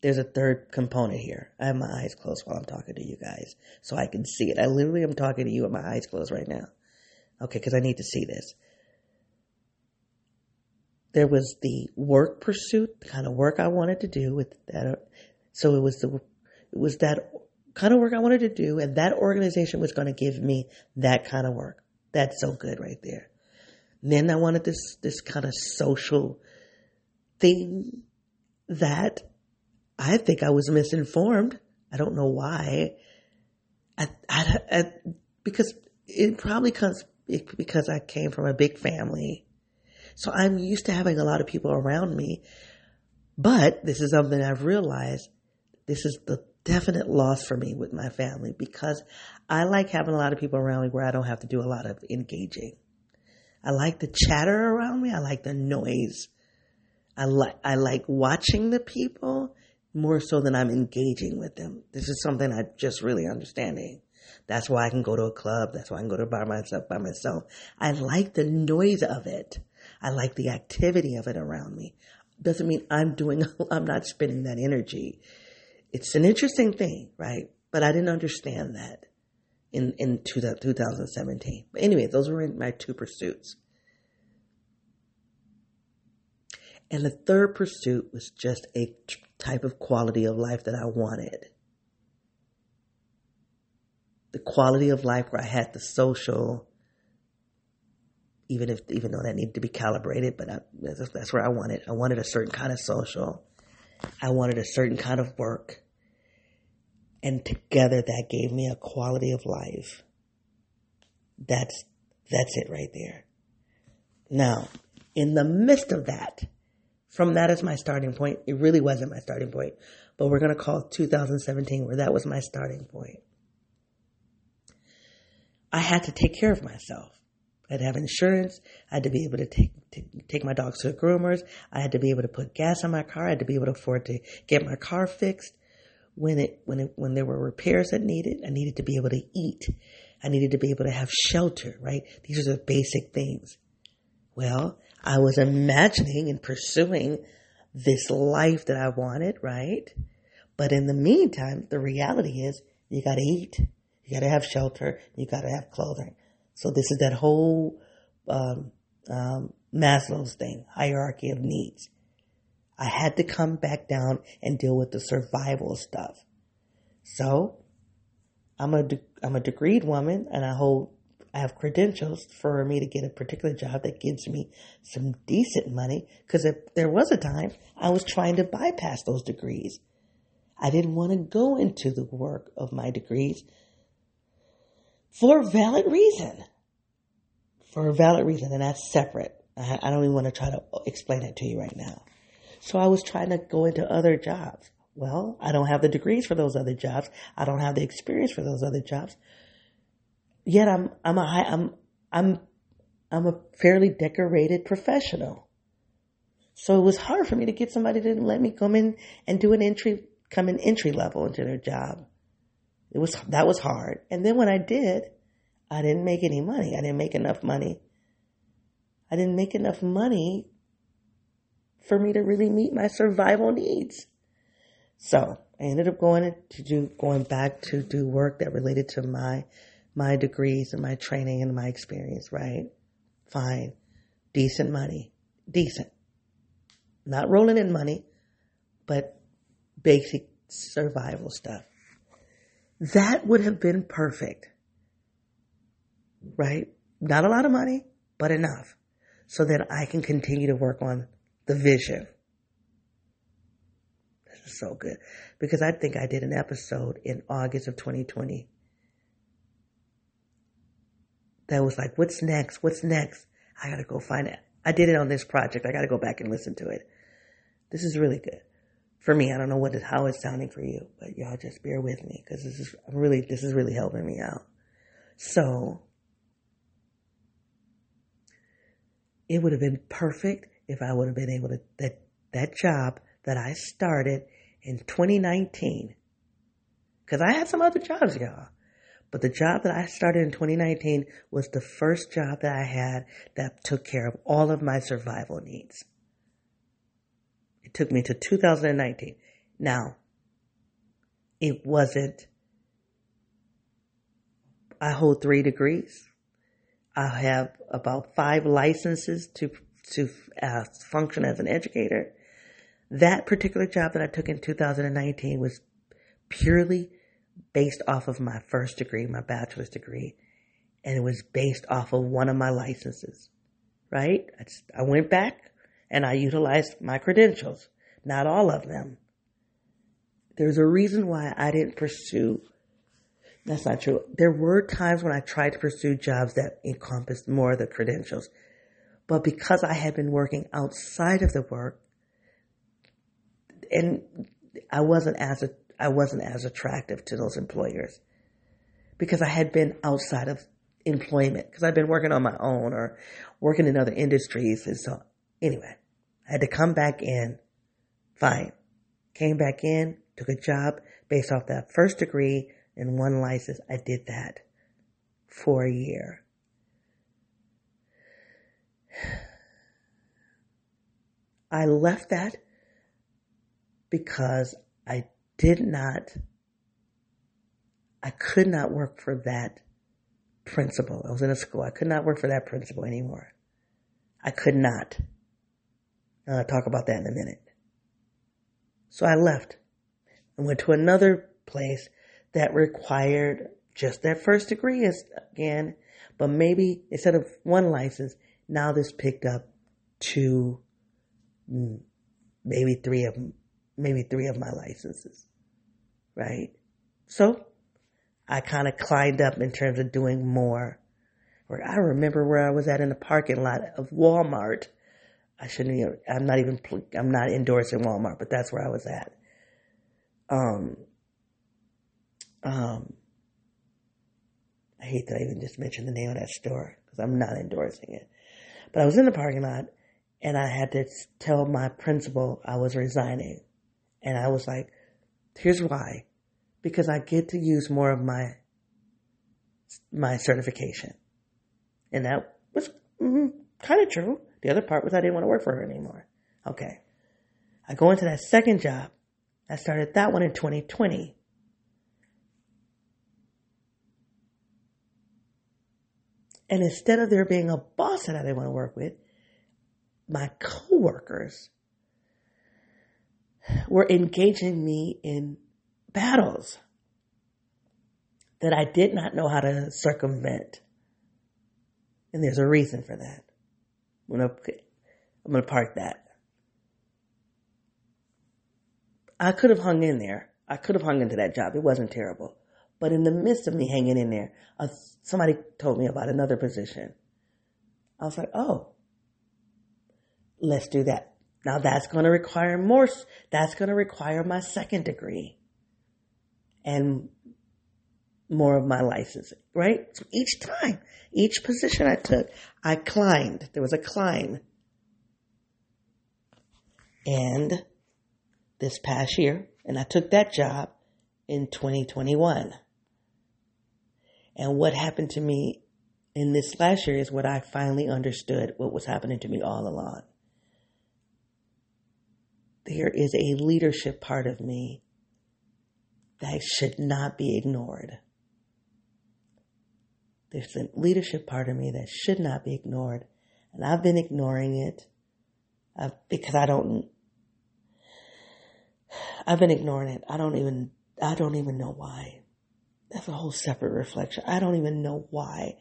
There's a third component here. I have my eyes closed while I'm talking to you guys, so I can see it. I literally am talking to you with my eyes closed right now. Okay, because I need to see this. There was the work pursuit, the kind of work I wanted to do with that. So it was the it was that kind of work I wanted to do, and that organization was going to give me that kind of work. That's so good right there. And then I wanted this this kind of social thing that I think I was misinformed. I don't know why. I, I, I because it probably comes because I came from a big family. So I'm used to having a lot of people around me. But this is something I've realized. This is the definite loss for me with my family because I like having a lot of people around me where I don't have to do a lot of engaging. I like the chatter around me. I like the noise. I like I like watching the people more so than I'm engaging with them. This is something I just really understanding. That's why I can go to a club. That's why I can go to a bar myself by myself. I like the noise of it. I like the activity of it around me. Doesn't mean I'm doing, I'm not spending that energy it's an interesting thing, right? But I didn't understand that in, in 2017. But anyway, those were my two pursuits. And the third pursuit was just a type of quality of life that I wanted. The quality of life where I had the social, even if even though that needed to be calibrated, but I, that's, that's where I wanted. I wanted a certain kind of social. I wanted a certain kind of work. And together that gave me a quality of life. That's, that's it right there. Now, in the midst of that, from that as my starting point, it really wasn't my starting point, but we're going to call 2017 where that was my starting point. I had to take care of myself. I had to have insurance. I had to be able to take, to take my dogs to the groomers. I had to be able to put gas in my car. I had to be able to afford to get my car fixed. When it, when it, when there were repairs that needed, I needed to be able to eat. I needed to be able to have shelter, right? These are the basic things. Well, I was imagining and pursuing this life that I wanted, right? But in the meantime, the reality is you gotta eat, you gotta have shelter, you gotta have clothing. So this is that whole um, um, Maslow's thing, hierarchy of needs. I had to come back down and deal with the survival stuff. So I'm a I'm a degreed woman, and I hold I have credentials for me to get a particular job that gives me some decent money. Because if there was a time I was trying to bypass those degrees, I didn't want to go into the work of my degrees for a valid reason. For a valid reason, and that's separate. I, I don't even want to try to explain it to you right now. So I was trying to go into other jobs. Well, I don't have the degrees for those other jobs. I don't have the experience for those other jobs. Yet I'm I'm a high, I'm I'm I'm a fairly decorated professional. So it was hard for me to get somebody to let me come in and do an entry come in entry level into their job. It was that was hard. And then when I did, I didn't make any money. I didn't make enough money. I didn't make enough money for me to really meet my survival needs. So I ended up going to do, going back to do work that related to my, my degrees and my training and my experience, right? Fine. Decent money. Decent. Not rolling in money, but basic survival stuff. That would have been perfect. Right? Not a lot of money, but enough so that I can continue to work on the vision. This is so good because I think I did an episode in August of 2020 that was like, what's next? What's next? I gotta go find it. I did it on this project. I gotta go back and listen to it. This is really good for me. I don't know what is, how it's sounding for you, but y'all just bear with me because this is really, this is really helping me out. So it would have been perfect if I would have been able to, that, that job that I started in 2019, because I had some other jobs, y'all. But the job that I started in 2019 was the first job that I had that took care of all of my survival needs. It took me to 2019. Now, it wasn't, I hold three degrees. I have about five licenses to, to uh, function as an educator. That particular job that I took in 2019 was purely based off of my first degree, my bachelor's degree, and it was based off of one of my licenses, right? I, just, I went back and I utilized my credentials, not all of them. There's a reason why I didn't pursue. That's not true. There were times when I tried to pursue jobs that encompassed more of the credentials. But because I had been working outside of the work, and I wasn't as a, I wasn't as attractive to those employers because I had been outside of employment because I'd been working on my own or working in other industries. And so anyway, I had to come back in. Fine. Came back in, took a job based off that first degree and one license. I did that for a year. I left that because I did not, I could not work for that principal. I was in a school. I could not work for that principal anymore. I could not. I'll talk about that in a minute. So I left and went to another place that required just that first degree again, but maybe instead of one license, now this picked up two, mm, maybe three of maybe three of my licenses, right? So I kind of climbed up in terms of doing more. Where I remember where I was at in the parking lot of Walmart. I shouldn't even, I'm not even, I'm not endorsing Walmart, but that's where I was at. Um, um, I hate that I even just mentioned the name of that store because I'm not endorsing it. But I was in the parking lot and I had to tell my principal I was resigning. And I was like, here's why. Because I get to use more of my, my certification. And that was mm-hmm, kind of true. The other part was I didn't want to work for her anymore. Okay. I go into that second job. I started that one in 2020. And instead of there being a boss that I didn't want to work with, my coworkers were engaging me in battles that I did not know how to circumvent. And there's a reason for that. I'm gonna, I'm gonna park that. I could have hung in there. I could have hung into that job. It wasn't terrible. But in the midst of me hanging in there, uh, somebody told me about another position. I was like, oh, let's do that. Now that's going to require more, that's going to require my second degree and more of my licensing, right? So each time, each position I took, I climbed. There was a climb. And this past year, and I took that job in 2021. And what happened to me in this last year is what I finally understood what was happening to me all along. There is a leadership part of me that should not be ignored. There's a leadership part of me that should not be ignored. And I've been ignoring it uh, because I don't, I've been ignoring it. I don't even, I don't even know why. That's a whole separate reflection. I don't even know why.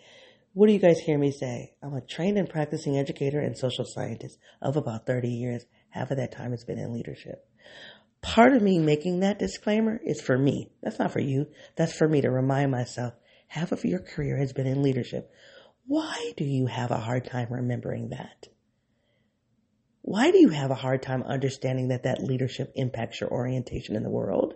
What do you guys hear me say? I'm a trained and practicing educator and social scientist of about 30 years. Half of that time has been in leadership. Part of me making that disclaimer is for me. That's not for you. That's for me to remind myself half of your career has been in leadership. Why do you have a hard time remembering that? Why do you have a hard time understanding that that leadership impacts your orientation in the world?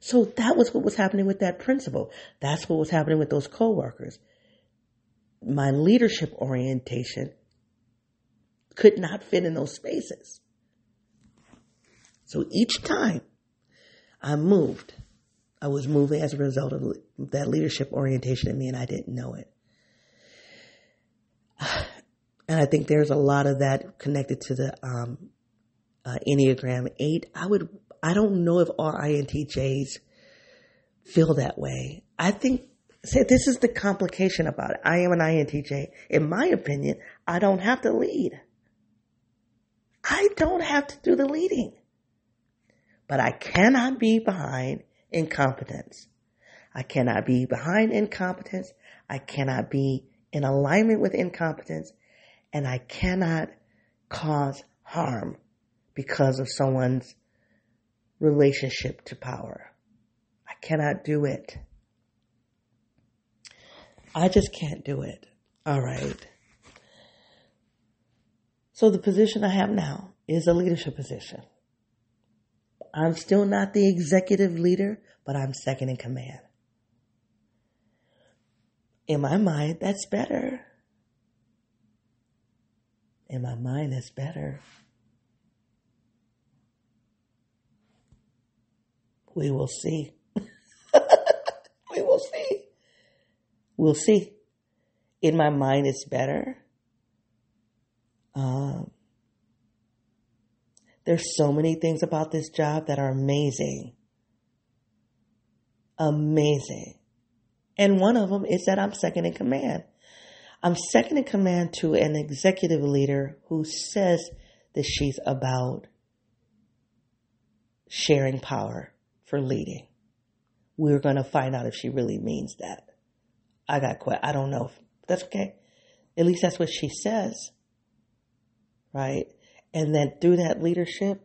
So that was what was happening with that principal. That's what was happening with those coworkers. My leadership orientation could not fit in those spaces. So each time I moved, I was moving as a result of that leadership orientation in me and I didn't know it. And I think there's a lot of that connected to the um, uh, Enneagram 8. I would, I don't know if all INTJs feel that way. I think, say, this is the complication about it. I am an INTJ. In my opinion, I don't have to lead. I don't have to do the leading. But I cannot be behind incompetence. I cannot be behind incompetence. I cannot be in alignment with incompetence. And I cannot cause harm because of someone's relationship to power. I cannot do it. I just can't do it. All right. So the position I have now is a leadership position. I'm still not the executive leader, but I'm second in command. In my mind, that's better. In my mind, that's better. We will see. we will see. We'll see. In my mind, it's better. Um, there's so many things about this job that are amazing. Amazing. And one of them is that I'm second in command. I'm second in command to an executive leader who says that she's about sharing power for leading. We're going to find out if she really means that. I got quite, I don't know that's okay. At least that's what she says. Right? And then through that leadership,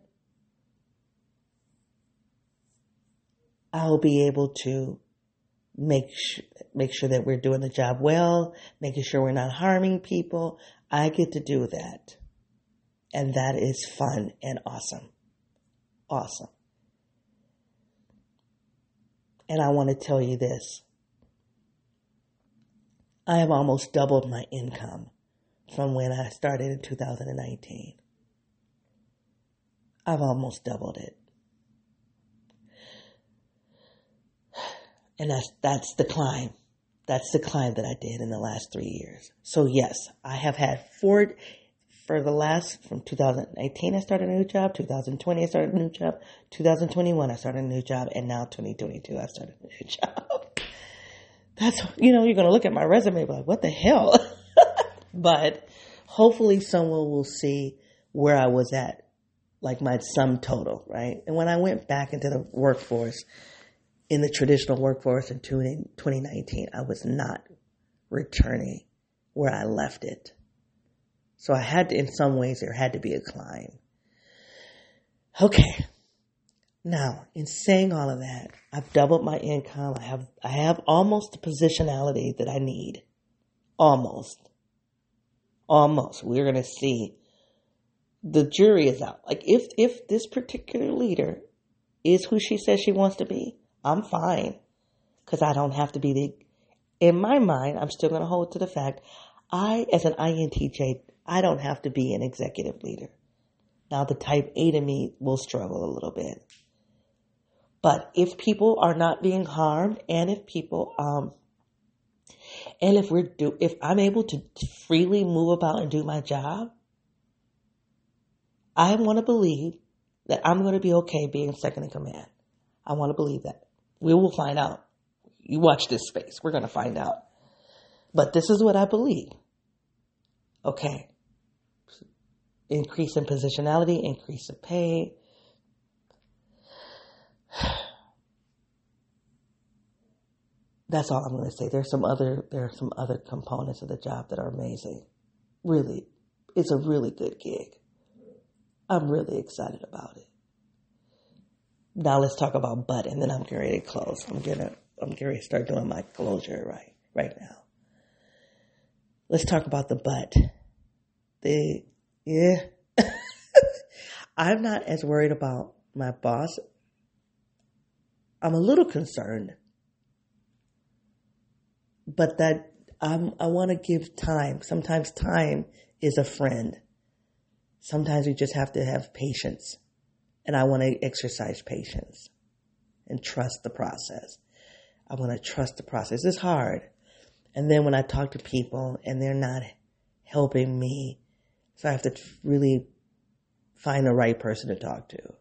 I'll be able to make sure, make sure that we're doing the job well, making sure we're not harming people. I get to do that. And that is fun and awesome. Awesome. And I want to tell you this. I have almost doubled my income from when I started in 2019. I've almost doubled it. And that's, that's the climb. That's the climb that I did in the last three years. So yes, I have had four, for the last, from 2018 I started a new job, 2020 I started a new job, 2021 I started a new job, and now 2022 I started a new job. That's, you know, you're going to look at my resume like, what the hell? but hopefully someone will see where I was at like my sum total, right? And when I went back into the workforce, in the traditional workforce in 2019, I was not returning where I left it. So I had to, in some ways, there had to be a climb. Okay. Now, in saying all of that, I've doubled my income. I have, I have almost the positionality that I need. Almost. Almost. We're going to see the jury is out. Like if if this particular leader is who she says she wants to be, I'm fine because I don't have to be the. In my mind, I'm still going to hold to the fact I, as an INTJ, I don't have to be an executive leader. Now, the type A to me will struggle a little bit. But if people are not being harmed and if people, um, And if we're do if I'm able to freely move about and do my job, I want to believe that I'm going to be okay being second in command. I want to believe that. We will find out. You watch this space. We're going to find out. But this is what I believe. Okay. Increase in positionality, increase in pay. That's all I'm going to say. There's some other there are some other components of the job that are amazing. Really, it's a really good gig. I'm really excited about it. Now let's talk about butt, and then I'm getting ready to close. I'm gonna I'm to start doing my closure right right now. Let's talk about the butt. The yeah, I'm not as worried about my boss. I'm a little concerned, but that I'm, I want to give time. Sometimes time is a friend. Sometimes we just have to have patience. And I want to exercise patience and trust the process. I want to trust the process. It's hard. And then when I talk to people and they're not helping me, so I have to really find the right person to talk to.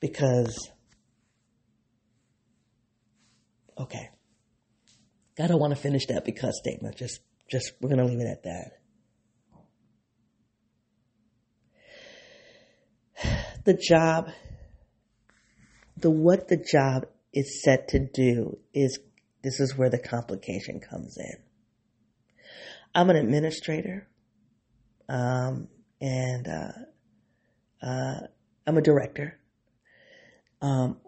Because, okay. I don't want to finish that because statement. Just, just, we're going to leave it at that. The job, the what the job is set to do is this is where the complication comes in. I'm an administrator, um, and uh, uh, I'm a director. Um,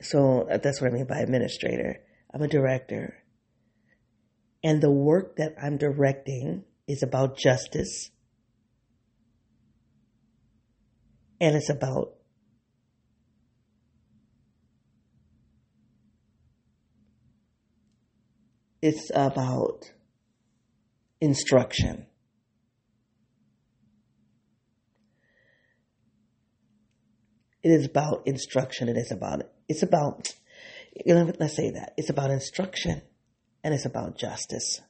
so that's what I mean by administrator. I'm a director, and the work that I'm directing is about justice and it's about it's about instruction. It is about instruction. It is about it's about let's say that it's about instruction and it's about justice.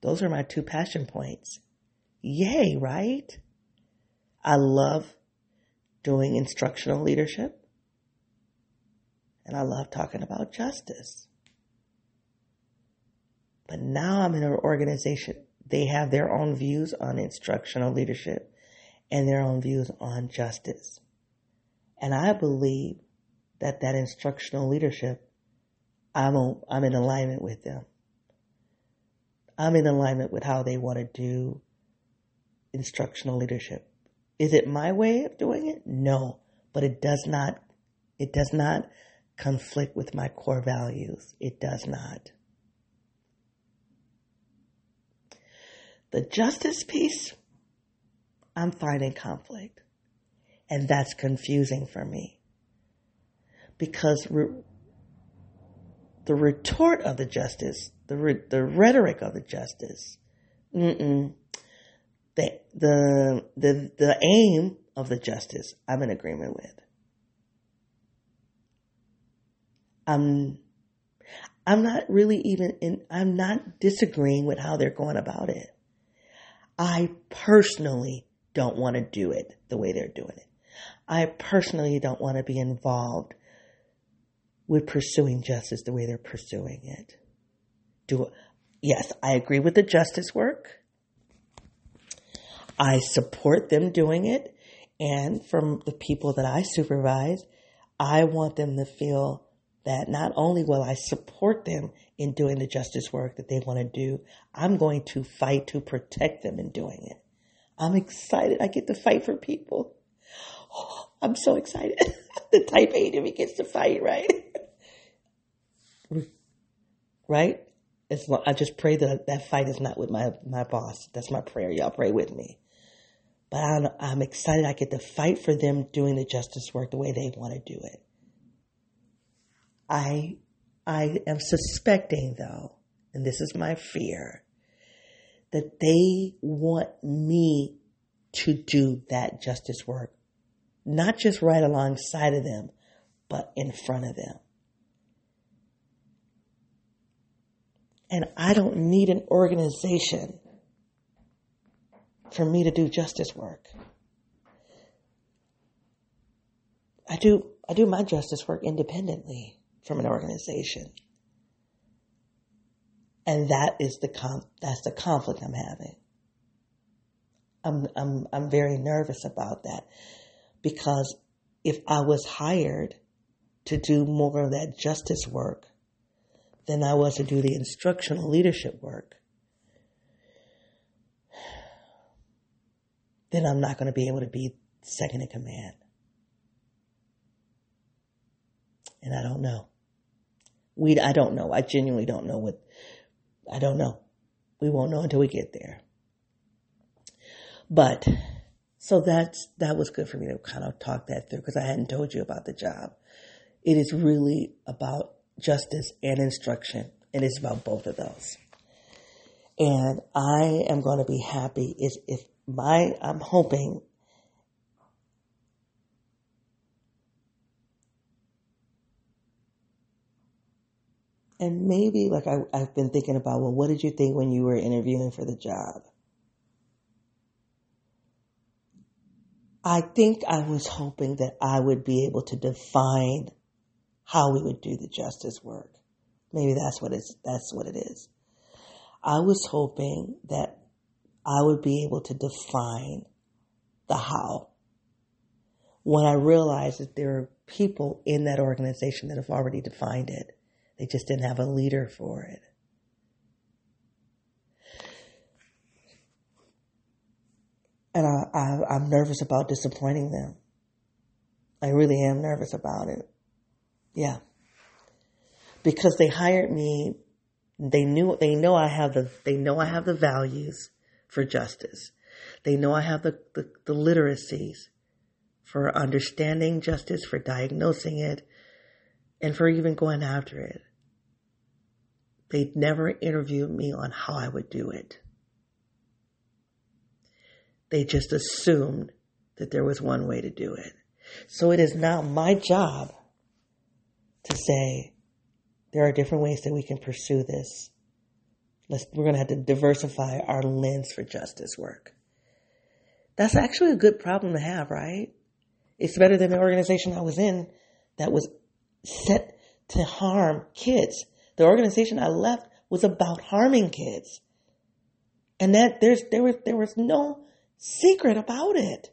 Those are my two passion points. Yay, right? I love doing instructional leadership. And I love talking about justice. But now I'm in an organization, they have their own views on instructional leadership and their own views on justice. And I believe that that instructional leadership, I'm, I'm in alignment with them. I'm in alignment with how they want to do instructional leadership. Is it my way of doing it? No, but it does not, it does not conflict with my core values. It does not. The justice piece, I'm finding conflict. And that's confusing for me. Because re- the retort of the justice, the, re- the rhetoric of the justice, mm-mm, the the the the aim of the justice I'm in agreement with. I'm I'm not really even in I'm not disagreeing with how they're going about it. I personally don't want to do it the way they're doing it. I personally don't want to be involved with pursuing justice the way they're pursuing it. Do yes, I agree with the justice work. I support them doing it. And from the people that I supervise, I want them to feel that not only will I support them in doing the justice work that they want to do, I'm going to fight to protect them in doing it. I'm excited. I get to fight for people. Oh, I'm so excited. the type A to me gets to fight, right? right? Long, I just pray that that fight is not with my, my boss. That's my prayer. Y'all pray with me but I'm, I'm excited I get to fight for them doing the justice work the way they want to do it. I, I am suspecting though, and this is my fear, that they want me to do that justice work, not just right alongside of them, but in front of them. And I don't need an organization for me to do justice work. I do I do my justice work independently from an organization. And that is the that's the conflict I'm having. I'm I'm I'm very nervous about that because if I was hired to do more of that justice work than I was to do the instructional leadership work, then I'm not going to be able to be second in command. And I don't know. We, I don't know. I genuinely don't know what, I don't know. We won't know until we get there. But, so that's, that was good for me to kind of talk that through because I hadn't told you about the job. It is really about justice and instruction. And it's about both of those. And I am going to be happy is if my, I'm hoping And maybe like I, I've been thinking about, well, what did you think when you were interviewing for the job? I think I was hoping that I would be able to define how we would do the justice work. Maybe that's what it's, that's what it is. I was hoping that I would be able to define the how. When I realized that there are people in that organization that have already defined it. They just didn't have a leader for it. And I, I, I'm nervous about disappointing them. I really am nervous about it. Yeah. Because they hired me, they knew, they know I have the, they know I have the values for justice. They know I have the, the, the literacies for understanding justice, for diagnosing it, and for even going after it. They'd never interviewed me on how I would do it. They just assumed that there was one way to do it. So it is now my job to say there are different ways that we can pursue this. Let's, we're going to have to diversify our lens for justice work. That's actually a good problem to have, right? It's better than the organization I was in that was set to harm kids. The organization I left was about harming kids. And that there's there was there was no secret about it.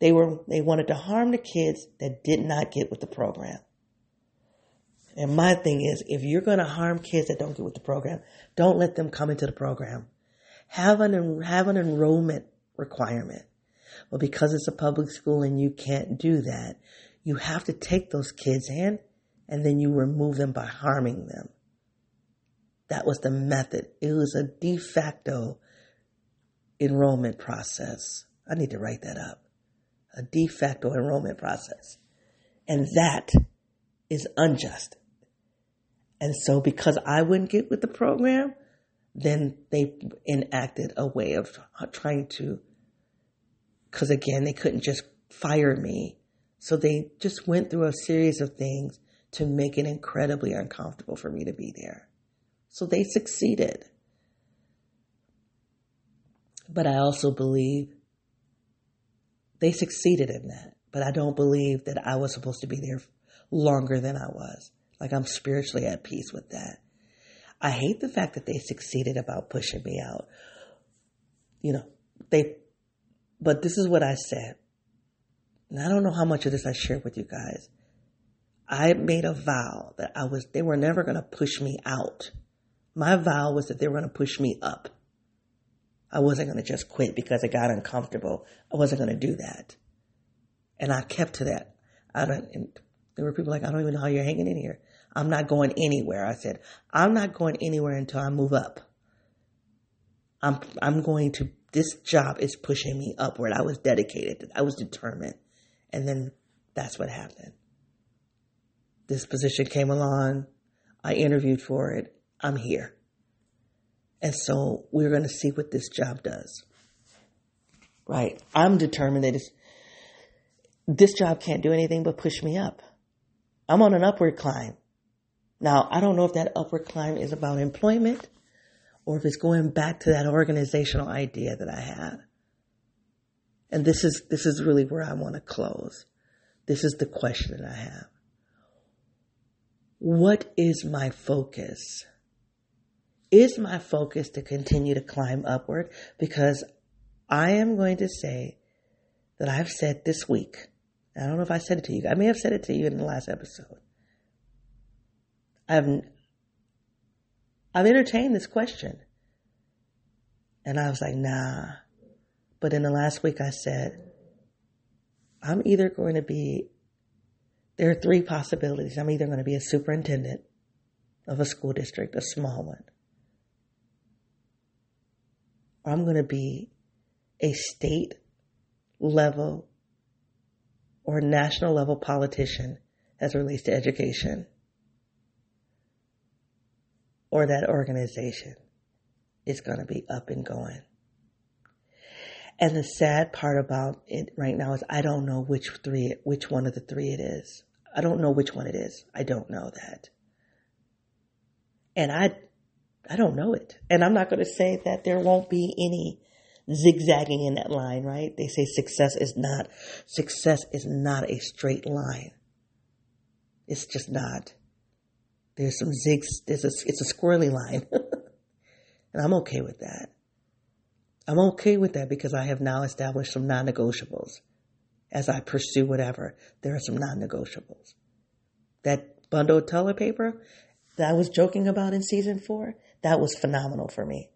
They were they wanted to harm the kids that did not get with the program. And my thing is if you're going to harm kids that don't get with the program, don't let them come into the program. Have an have an enrollment requirement. Well, because it's a public school and you can't do that, you have to take those kids in and then you remove them by harming them. That was the method. It was a de facto enrollment process. I need to write that up. A de facto enrollment process. And that is unjust. And so because I wouldn't get with the program, then they enacted a way of trying to, because again, they couldn't just fire me. So they just went through a series of things to make it incredibly uncomfortable for me to be there. So they succeeded. But I also believe they succeeded in that. But I don't believe that I was supposed to be there longer than I was. Like I'm spiritually at peace with that. I hate the fact that they succeeded about pushing me out. You know, they, but this is what I said. And I don't know how much of this I shared with you guys. I made a vow that I was, they were never going to push me out. My vow was that they were going to push me up. I wasn't going to just quit because it got uncomfortable. I wasn't going to do that. And I kept to that. I don't, there were people like, I don't even know how you're hanging in here. I'm not going anywhere. I said, I'm not going anywhere until I move up. I'm, I'm going to, this job is pushing me upward. I was dedicated. I was determined. And then that's what happened. This position came along. I interviewed for it. I'm here. And so we're going to see what this job does. Right. I'm determined that this job can't do anything but push me up. I'm on an upward climb. Now, I don't know if that upward climb is about employment or if it's going back to that organizational idea that I had. And this is, this is really where I want to close. This is the question that I have. What is my focus? Is my focus to continue to climb upward? Because I am going to say that I've said this week, I don't know if I said it to you, I may have said it to you in the last episode. I've, I've entertained this question. And I was like, nah. But in the last week, I said, I'm either going to be, there are three possibilities. I'm either going to be a superintendent of a school district, a small one, or I'm going to be a state level or national level politician as relates to education or that organization is going to be up and going. And the sad part about it right now is I don't know which three, which one of the three it is. I don't know which one it is. I don't know that. And I, I don't know it. And I'm not going to say that there won't be any zigzagging in that line, right? They say success is not, success is not a straight line. It's just not. There's some zigs, there's a, it's a squirrely line. and I'm okay with that. I'm okay with that because I have now established some non negotiables. As I pursue whatever, there are some non negotiables. That bundle of toilet paper that I was joking about in season four, that was phenomenal for me.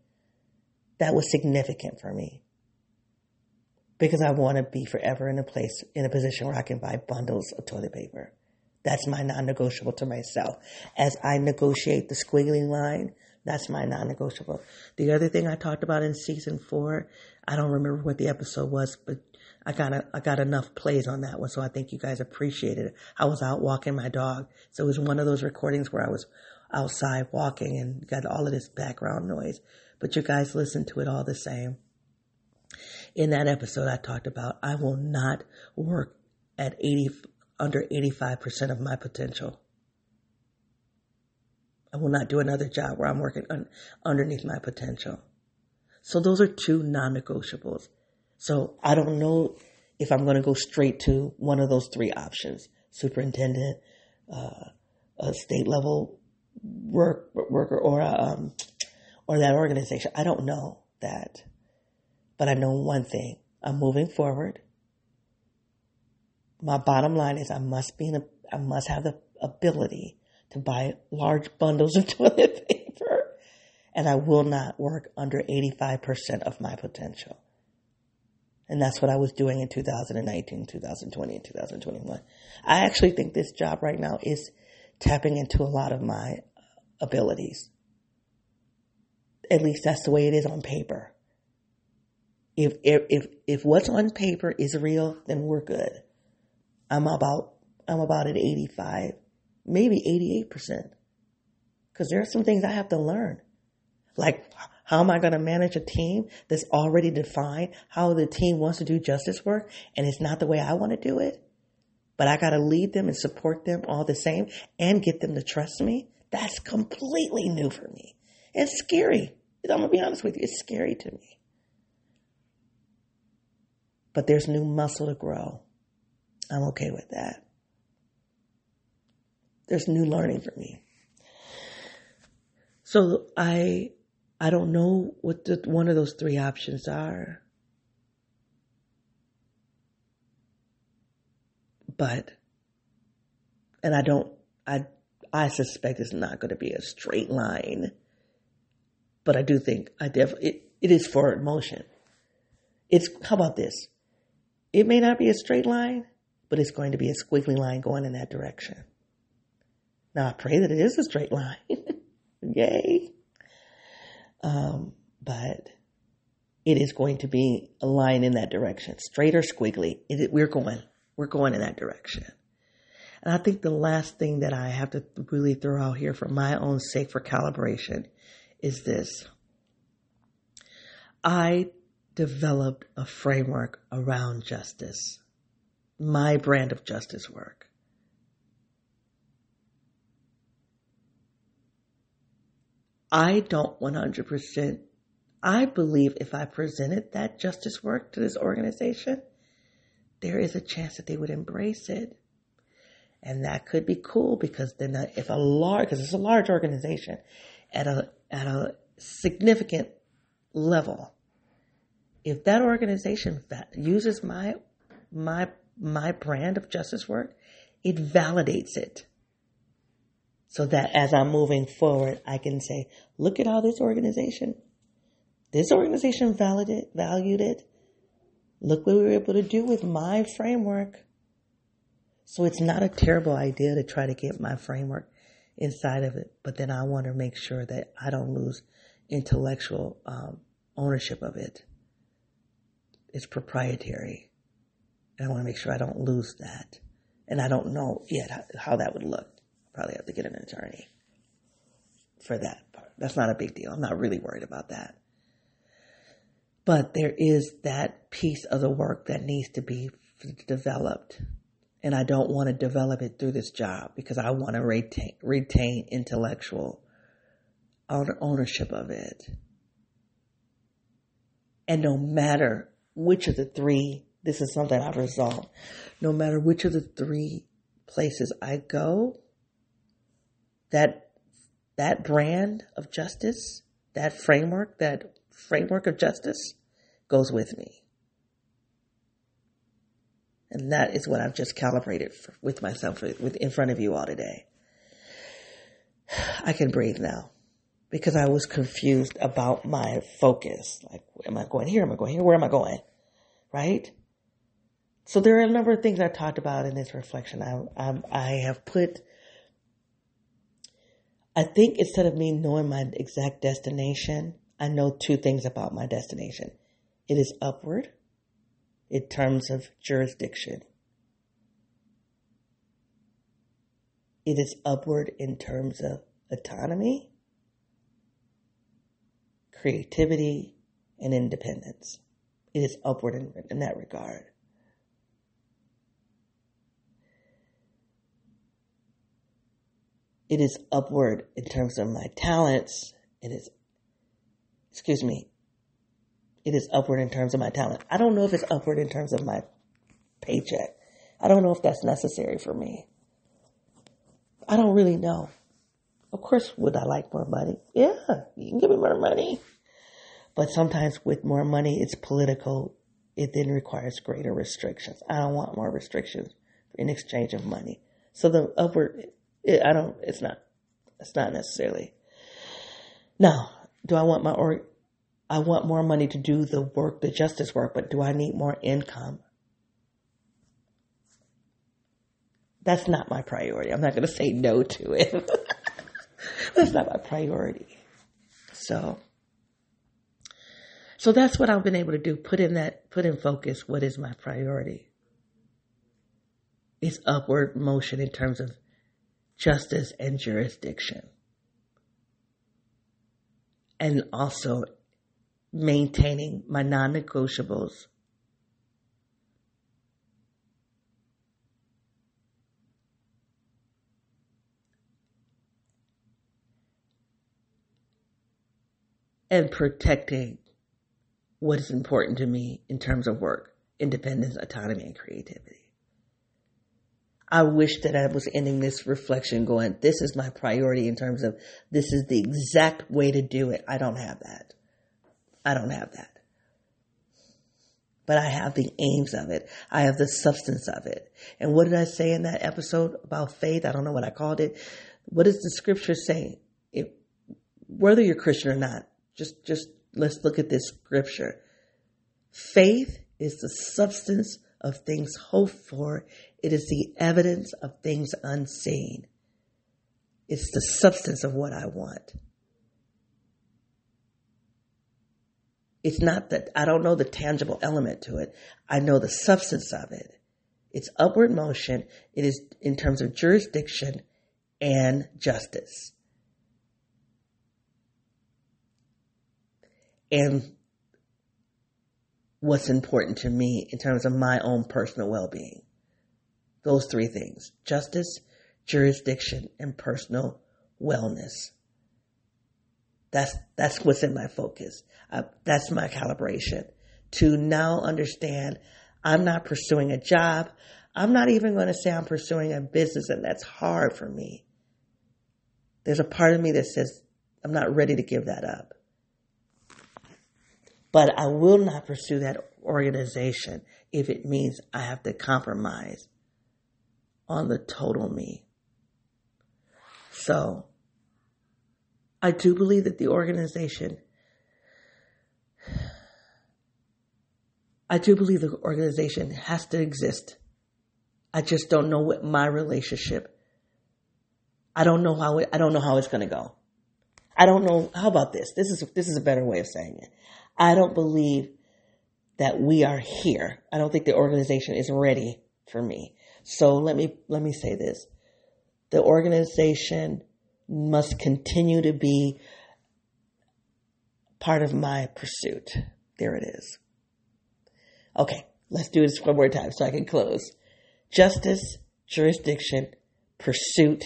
That was significant for me. Because I want to be forever in a place, in a position where I can buy bundles of toilet paper. That's my non negotiable to myself. As I negotiate the squiggling line that's my non-negotiable. The other thing I talked about in season four, I don't remember what the episode was, but I got a, I got enough plays on that one, so I think you guys appreciated it. I was out walking my dog, so it was one of those recordings where I was outside walking and got all of this background noise, but you guys listened to it all the same. In that episode, I talked about I will not work at 80 under 85% of my potential. I will not do another job where I'm working un- underneath my potential. So those are two non-negotiables. So I don't know if I'm going to go straight to one of those three options: superintendent, uh, a state level work worker, or a, um, or that organization. I don't know that, but I know one thing: I'm moving forward. My bottom line is I must be in a, I must have the ability to buy large bundles of toilet paper. And I will not work under 85% of my potential. And that's what I was doing in 2019, 2020, and 2021. I actually think this job right now is tapping into a lot of my abilities. At least that's the way it is on paper. If, if, if, if what's on paper is real, then we're good. I'm about, I'm about at 85 maybe 88%. Because there are some things I have to learn. Like, how am I going to manage a team that's already defined how the team wants to do justice work and it's not the way I want to do it? But I got to lead them and support them all the same and get them to trust me. That's completely new for me. It's scary. I'm going to be honest with you. It's scary to me. But there's new muscle to grow. I'm okay with that there's new learning for me. So I I don't know what the, one of those three options are. But and I don't I I suspect it's not going to be a straight line. But I do think I definitely it, it is forward motion. It's how about this? It may not be a straight line, but it's going to be a squiggly line going in that direction. Now I pray that it is a straight line. Yay. Um, but it is going to be a line in that direction, straight or squiggly. It, we're going, we're going in that direction. And I think the last thing that I have to really throw out here for my own sake for calibration is this. I developed a framework around justice, my brand of justice work. I don't 100%, I believe if I presented that justice work to this organization, there is a chance that they would embrace it. And that could be cool because then if a large, because it's a large organization at a, at a significant level, if that organization uses my, my, my brand of justice work, it validates it. So that as I'm moving forward, I can say, look at how this organization, this organization valued valued it. Look what we were able to do with my framework. So it's not a terrible idea to try to get my framework inside of it, but then I want to make sure that I don't lose intellectual um, ownership of it. It's proprietary. And I want to make sure I don't lose that. And I don't know yet how, how that would look. Probably have to get an attorney for that part. That's not a big deal. I'm not really worried about that. But there is that piece of the work that needs to be developed and I don't want to develop it through this job because I want to retain, retain intellectual ownership of it. And no matter which of the three, this is something I've resolved, no matter which of the three places I go, that, that brand of justice, that framework, that framework of justice goes with me. And that is what I've just calibrated for, with myself with, in front of you all today. I can breathe now because I was confused about my focus. Like, am I going here? Am I going here? Where am I going? Right? So there are a number of things I talked about in this reflection. I, I, I have put, I think instead of me knowing my exact destination, I know two things about my destination. It is upward in terms of jurisdiction. It is upward in terms of autonomy, creativity, and independence. It is upward in, in that regard. It is upward in terms of my talents. It is, excuse me, it is upward in terms of my talent. I don't know if it's upward in terms of my paycheck. I don't know if that's necessary for me. I don't really know. Of course, would I like more money? Yeah, you can give me more money. But sometimes with more money, it's political. It then requires greater restrictions. I don't want more restrictions in exchange of money. So the upward, it, I don't, it's not, it's not necessarily. Now, do I want my or I want more money to do the work, the justice work, but do I need more income? That's not my priority. I'm not going to say no to it. that's not my priority. So, so that's what I've been able to do. Put in that, put in focus. What is my priority? It's upward motion in terms of justice and jurisdiction. And also maintaining my non negotiables. And protecting what is important to me in terms of work, independence, autonomy, and creativity. I wish that I was ending this reflection going, this is my priority in terms of this is the exact way to do it. I don't have that. I don't have that. But I have the aims of it. I have the substance of it. And what did I say in that episode about faith? I don't know what I called it. What does the scripture say? It, whether you're Christian or not, just, just let's look at this scripture. Faith is the substance of things hoped for. It is the evidence of things unseen. It's the substance of what I want. It's not that I don't know the tangible element to it. I know the substance of it. It's upward motion. It is in terms of jurisdiction and justice. And what's important to me in terms of my own personal well being. Those three things justice, jurisdiction, and personal wellness. That's, that's what's in my focus. Uh, that's my calibration to now understand I'm not pursuing a job. I'm not even going to say I'm pursuing a business and that's hard for me. There's a part of me that says I'm not ready to give that up. But I will not pursue that organization if it means I have to compromise on the total me. So, I do believe that the organization, I do believe the organization has to exist. I just don't know what my relationship. I don't know how it, I don't know how it's going to go. I don't know. How about this? This is this is a better way of saying it. I don't believe that we are here. I don't think the organization is ready for me. So let me let me say this. The organization must continue to be part of my pursuit. There it is. Okay, let's do this one more time so I can close. Justice, jurisdiction, pursuit,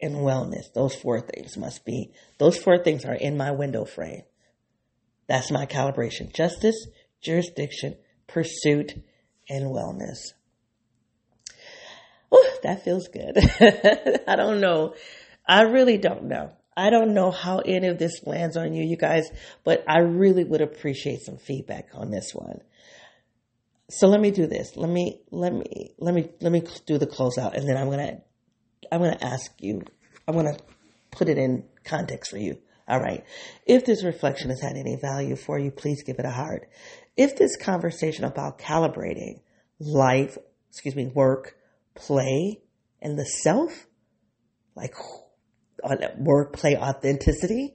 and wellness. Those four things must be, those four things are in my window frame. That's my calibration. Justice, jurisdiction, pursuit, and wellness. Ooh, that feels good. I don't know. I really don't know. I don't know how any of this lands on you, you guys, but I really would appreciate some feedback on this one. So let me do this. Let me, let me, let me, let me do the closeout and then I'm to I'm to ask you, I'm to put it in context for you. All right. If this reflection has had any value for you, please give it a heart. If this conversation about calibrating life, excuse me, work, play, and the self, like work, play, authenticity,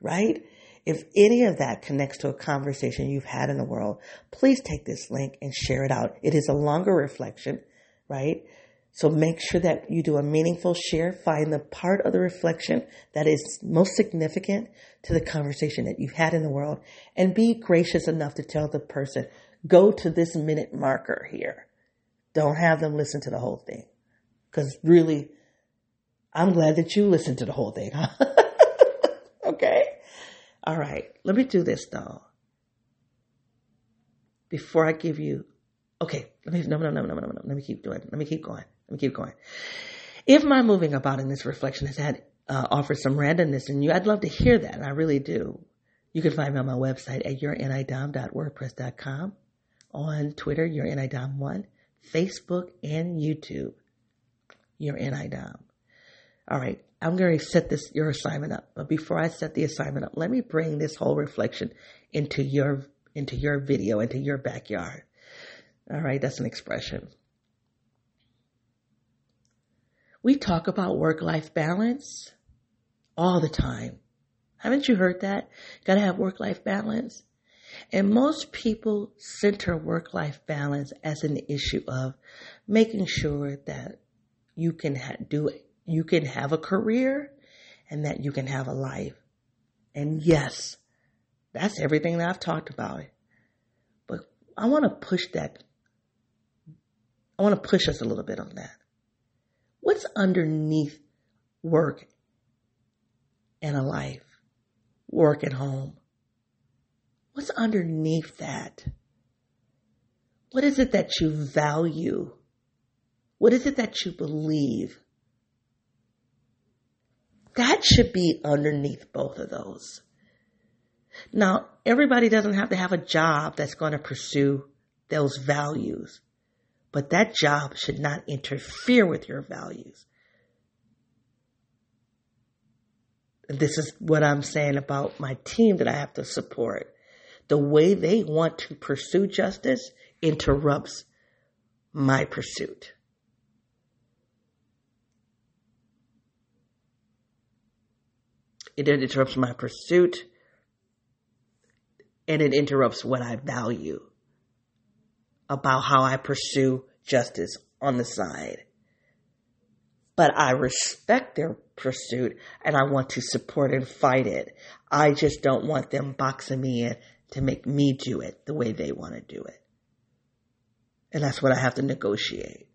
right? If any of that connects to a conversation you've had in the world, please take this link and share it out. It is a longer reflection, right? So make sure that you do a meaningful share. Find the part of the reflection that is most significant to the conversation that you've had in the world and be gracious enough to tell the person, go to this minute marker here. Don't have them listen to the whole thing. Cause really, I'm glad that you listened to the whole thing. okay. All right. Let me do this though. Before I give you, okay. Let me, no, no, no, no, no, no. Let me keep doing, let me keep going. Let me keep going. If my moving about in this reflection has had uh, offered some randomness in you, I'd love to hear that. and I really do. You can find me on my website at yournidom.wordpress.com, on Twitter, yournidom1, Facebook, and YouTube, yournidom. All right, I'm going to set this your assignment up, but before I set the assignment up, let me bring this whole reflection into your into your video, into your backyard. All right, that's an expression. We talk about work life balance all the time. Haven't you heard that? Gotta have work life balance. And most people center work life balance as an issue of making sure that you can ha- do you can have a career and that you can have a life. And yes, that's everything that I've talked about. But I want to push that. I want to push us a little bit on that. What's underneath work and a life? Work at home. What's underneath that? What is it that you value? What is it that you believe? That should be underneath both of those. Now, everybody doesn't have to have a job that's going to pursue those values but that job should not interfere with your values. This is what I'm saying about my team that I have to support. The way they want to pursue justice interrupts my pursuit. It interrupts my pursuit and it interrupts what I value about how I pursue justice on the side. But I respect their pursuit and I want to support and fight it. I just don't want them boxing me in to make me do it the way they want to do it. And that's what I have to negotiate.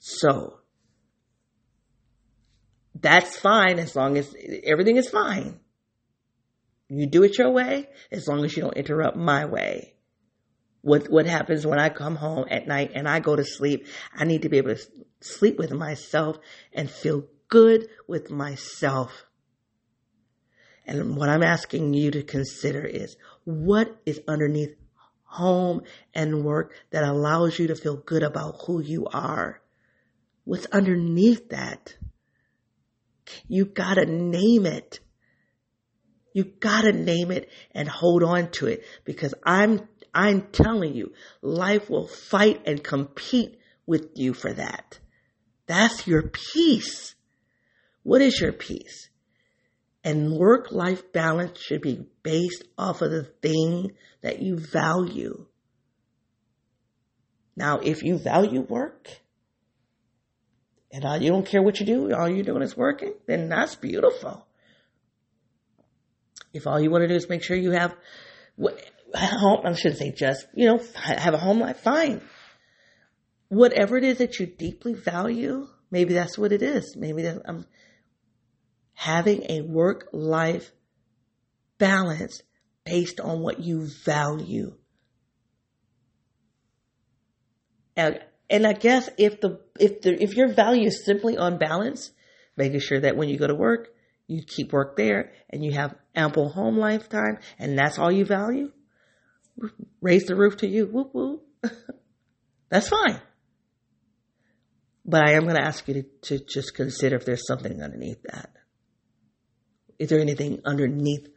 So, that's fine as long as everything is fine. You do it your way as long as you don't interrupt my way. What, what happens when I come home at night and I go to sleep? I need to be able to sleep with myself and feel good with myself. And what I'm asking you to consider is what is underneath home and work that allows you to feel good about who you are? What's underneath that? You gotta name it. You gotta name it and hold on to it because I'm, I'm telling you, life will fight and compete with you for that. That's your peace. What is your peace? And work life balance should be based off of the thing that you value. Now, if you value work and all, you don't care what you do, all you're doing is working, then that's beautiful. If all you want to do is make sure you have home, I shouldn't say just, you know, have a home life, fine. Whatever it is that you deeply value, maybe that's what it is. Maybe that I'm having a work life balance based on what you value. And, and I guess if the, if the, if your value is simply on balance, making sure that when you go to work, you keep work there and you have ample home lifetime and that's all you value, raise the roof to you. Whoop whoop. that's fine. But I am going to ask you to, to just consider if there's something underneath that. Is there anything underneath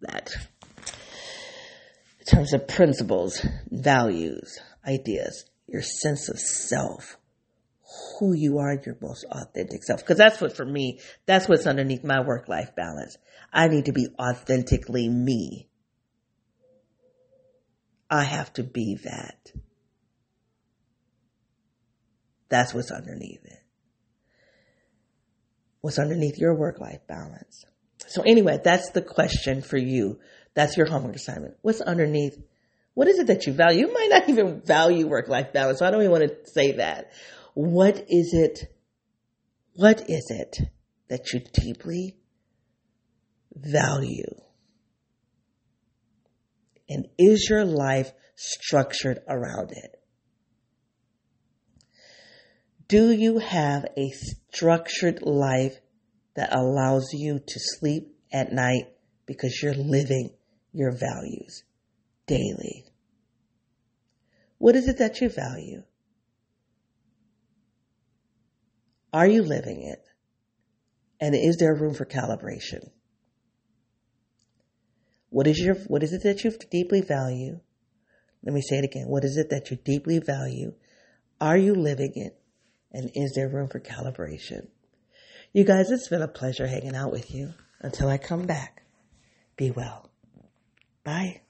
that? In terms of principles, values, ideas, your sense of self, who you are, your most authentic self. Because that's what, for me, that's what's underneath my work life balance. I need to be authentically me. I have to be that. That's what's underneath it. What's underneath your work life balance. So anyway, that's the question for you. That's your homework assignment. What's underneath? What is it that you value? You might not even value work life balance. So I don't even want to say that. What is it? What is it that you deeply value? And is your life structured around it? Do you have a structured life that allows you to sleep at night because you're living your values daily? What is it that you value? Are you living it? And is there room for calibration? What is your, what is it that you deeply value? Let me say it again. What is it that you deeply value? Are you living it? And is there room for calibration? You guys, it's been a pleasure hanging out with you. Until I come back, be well. Bye.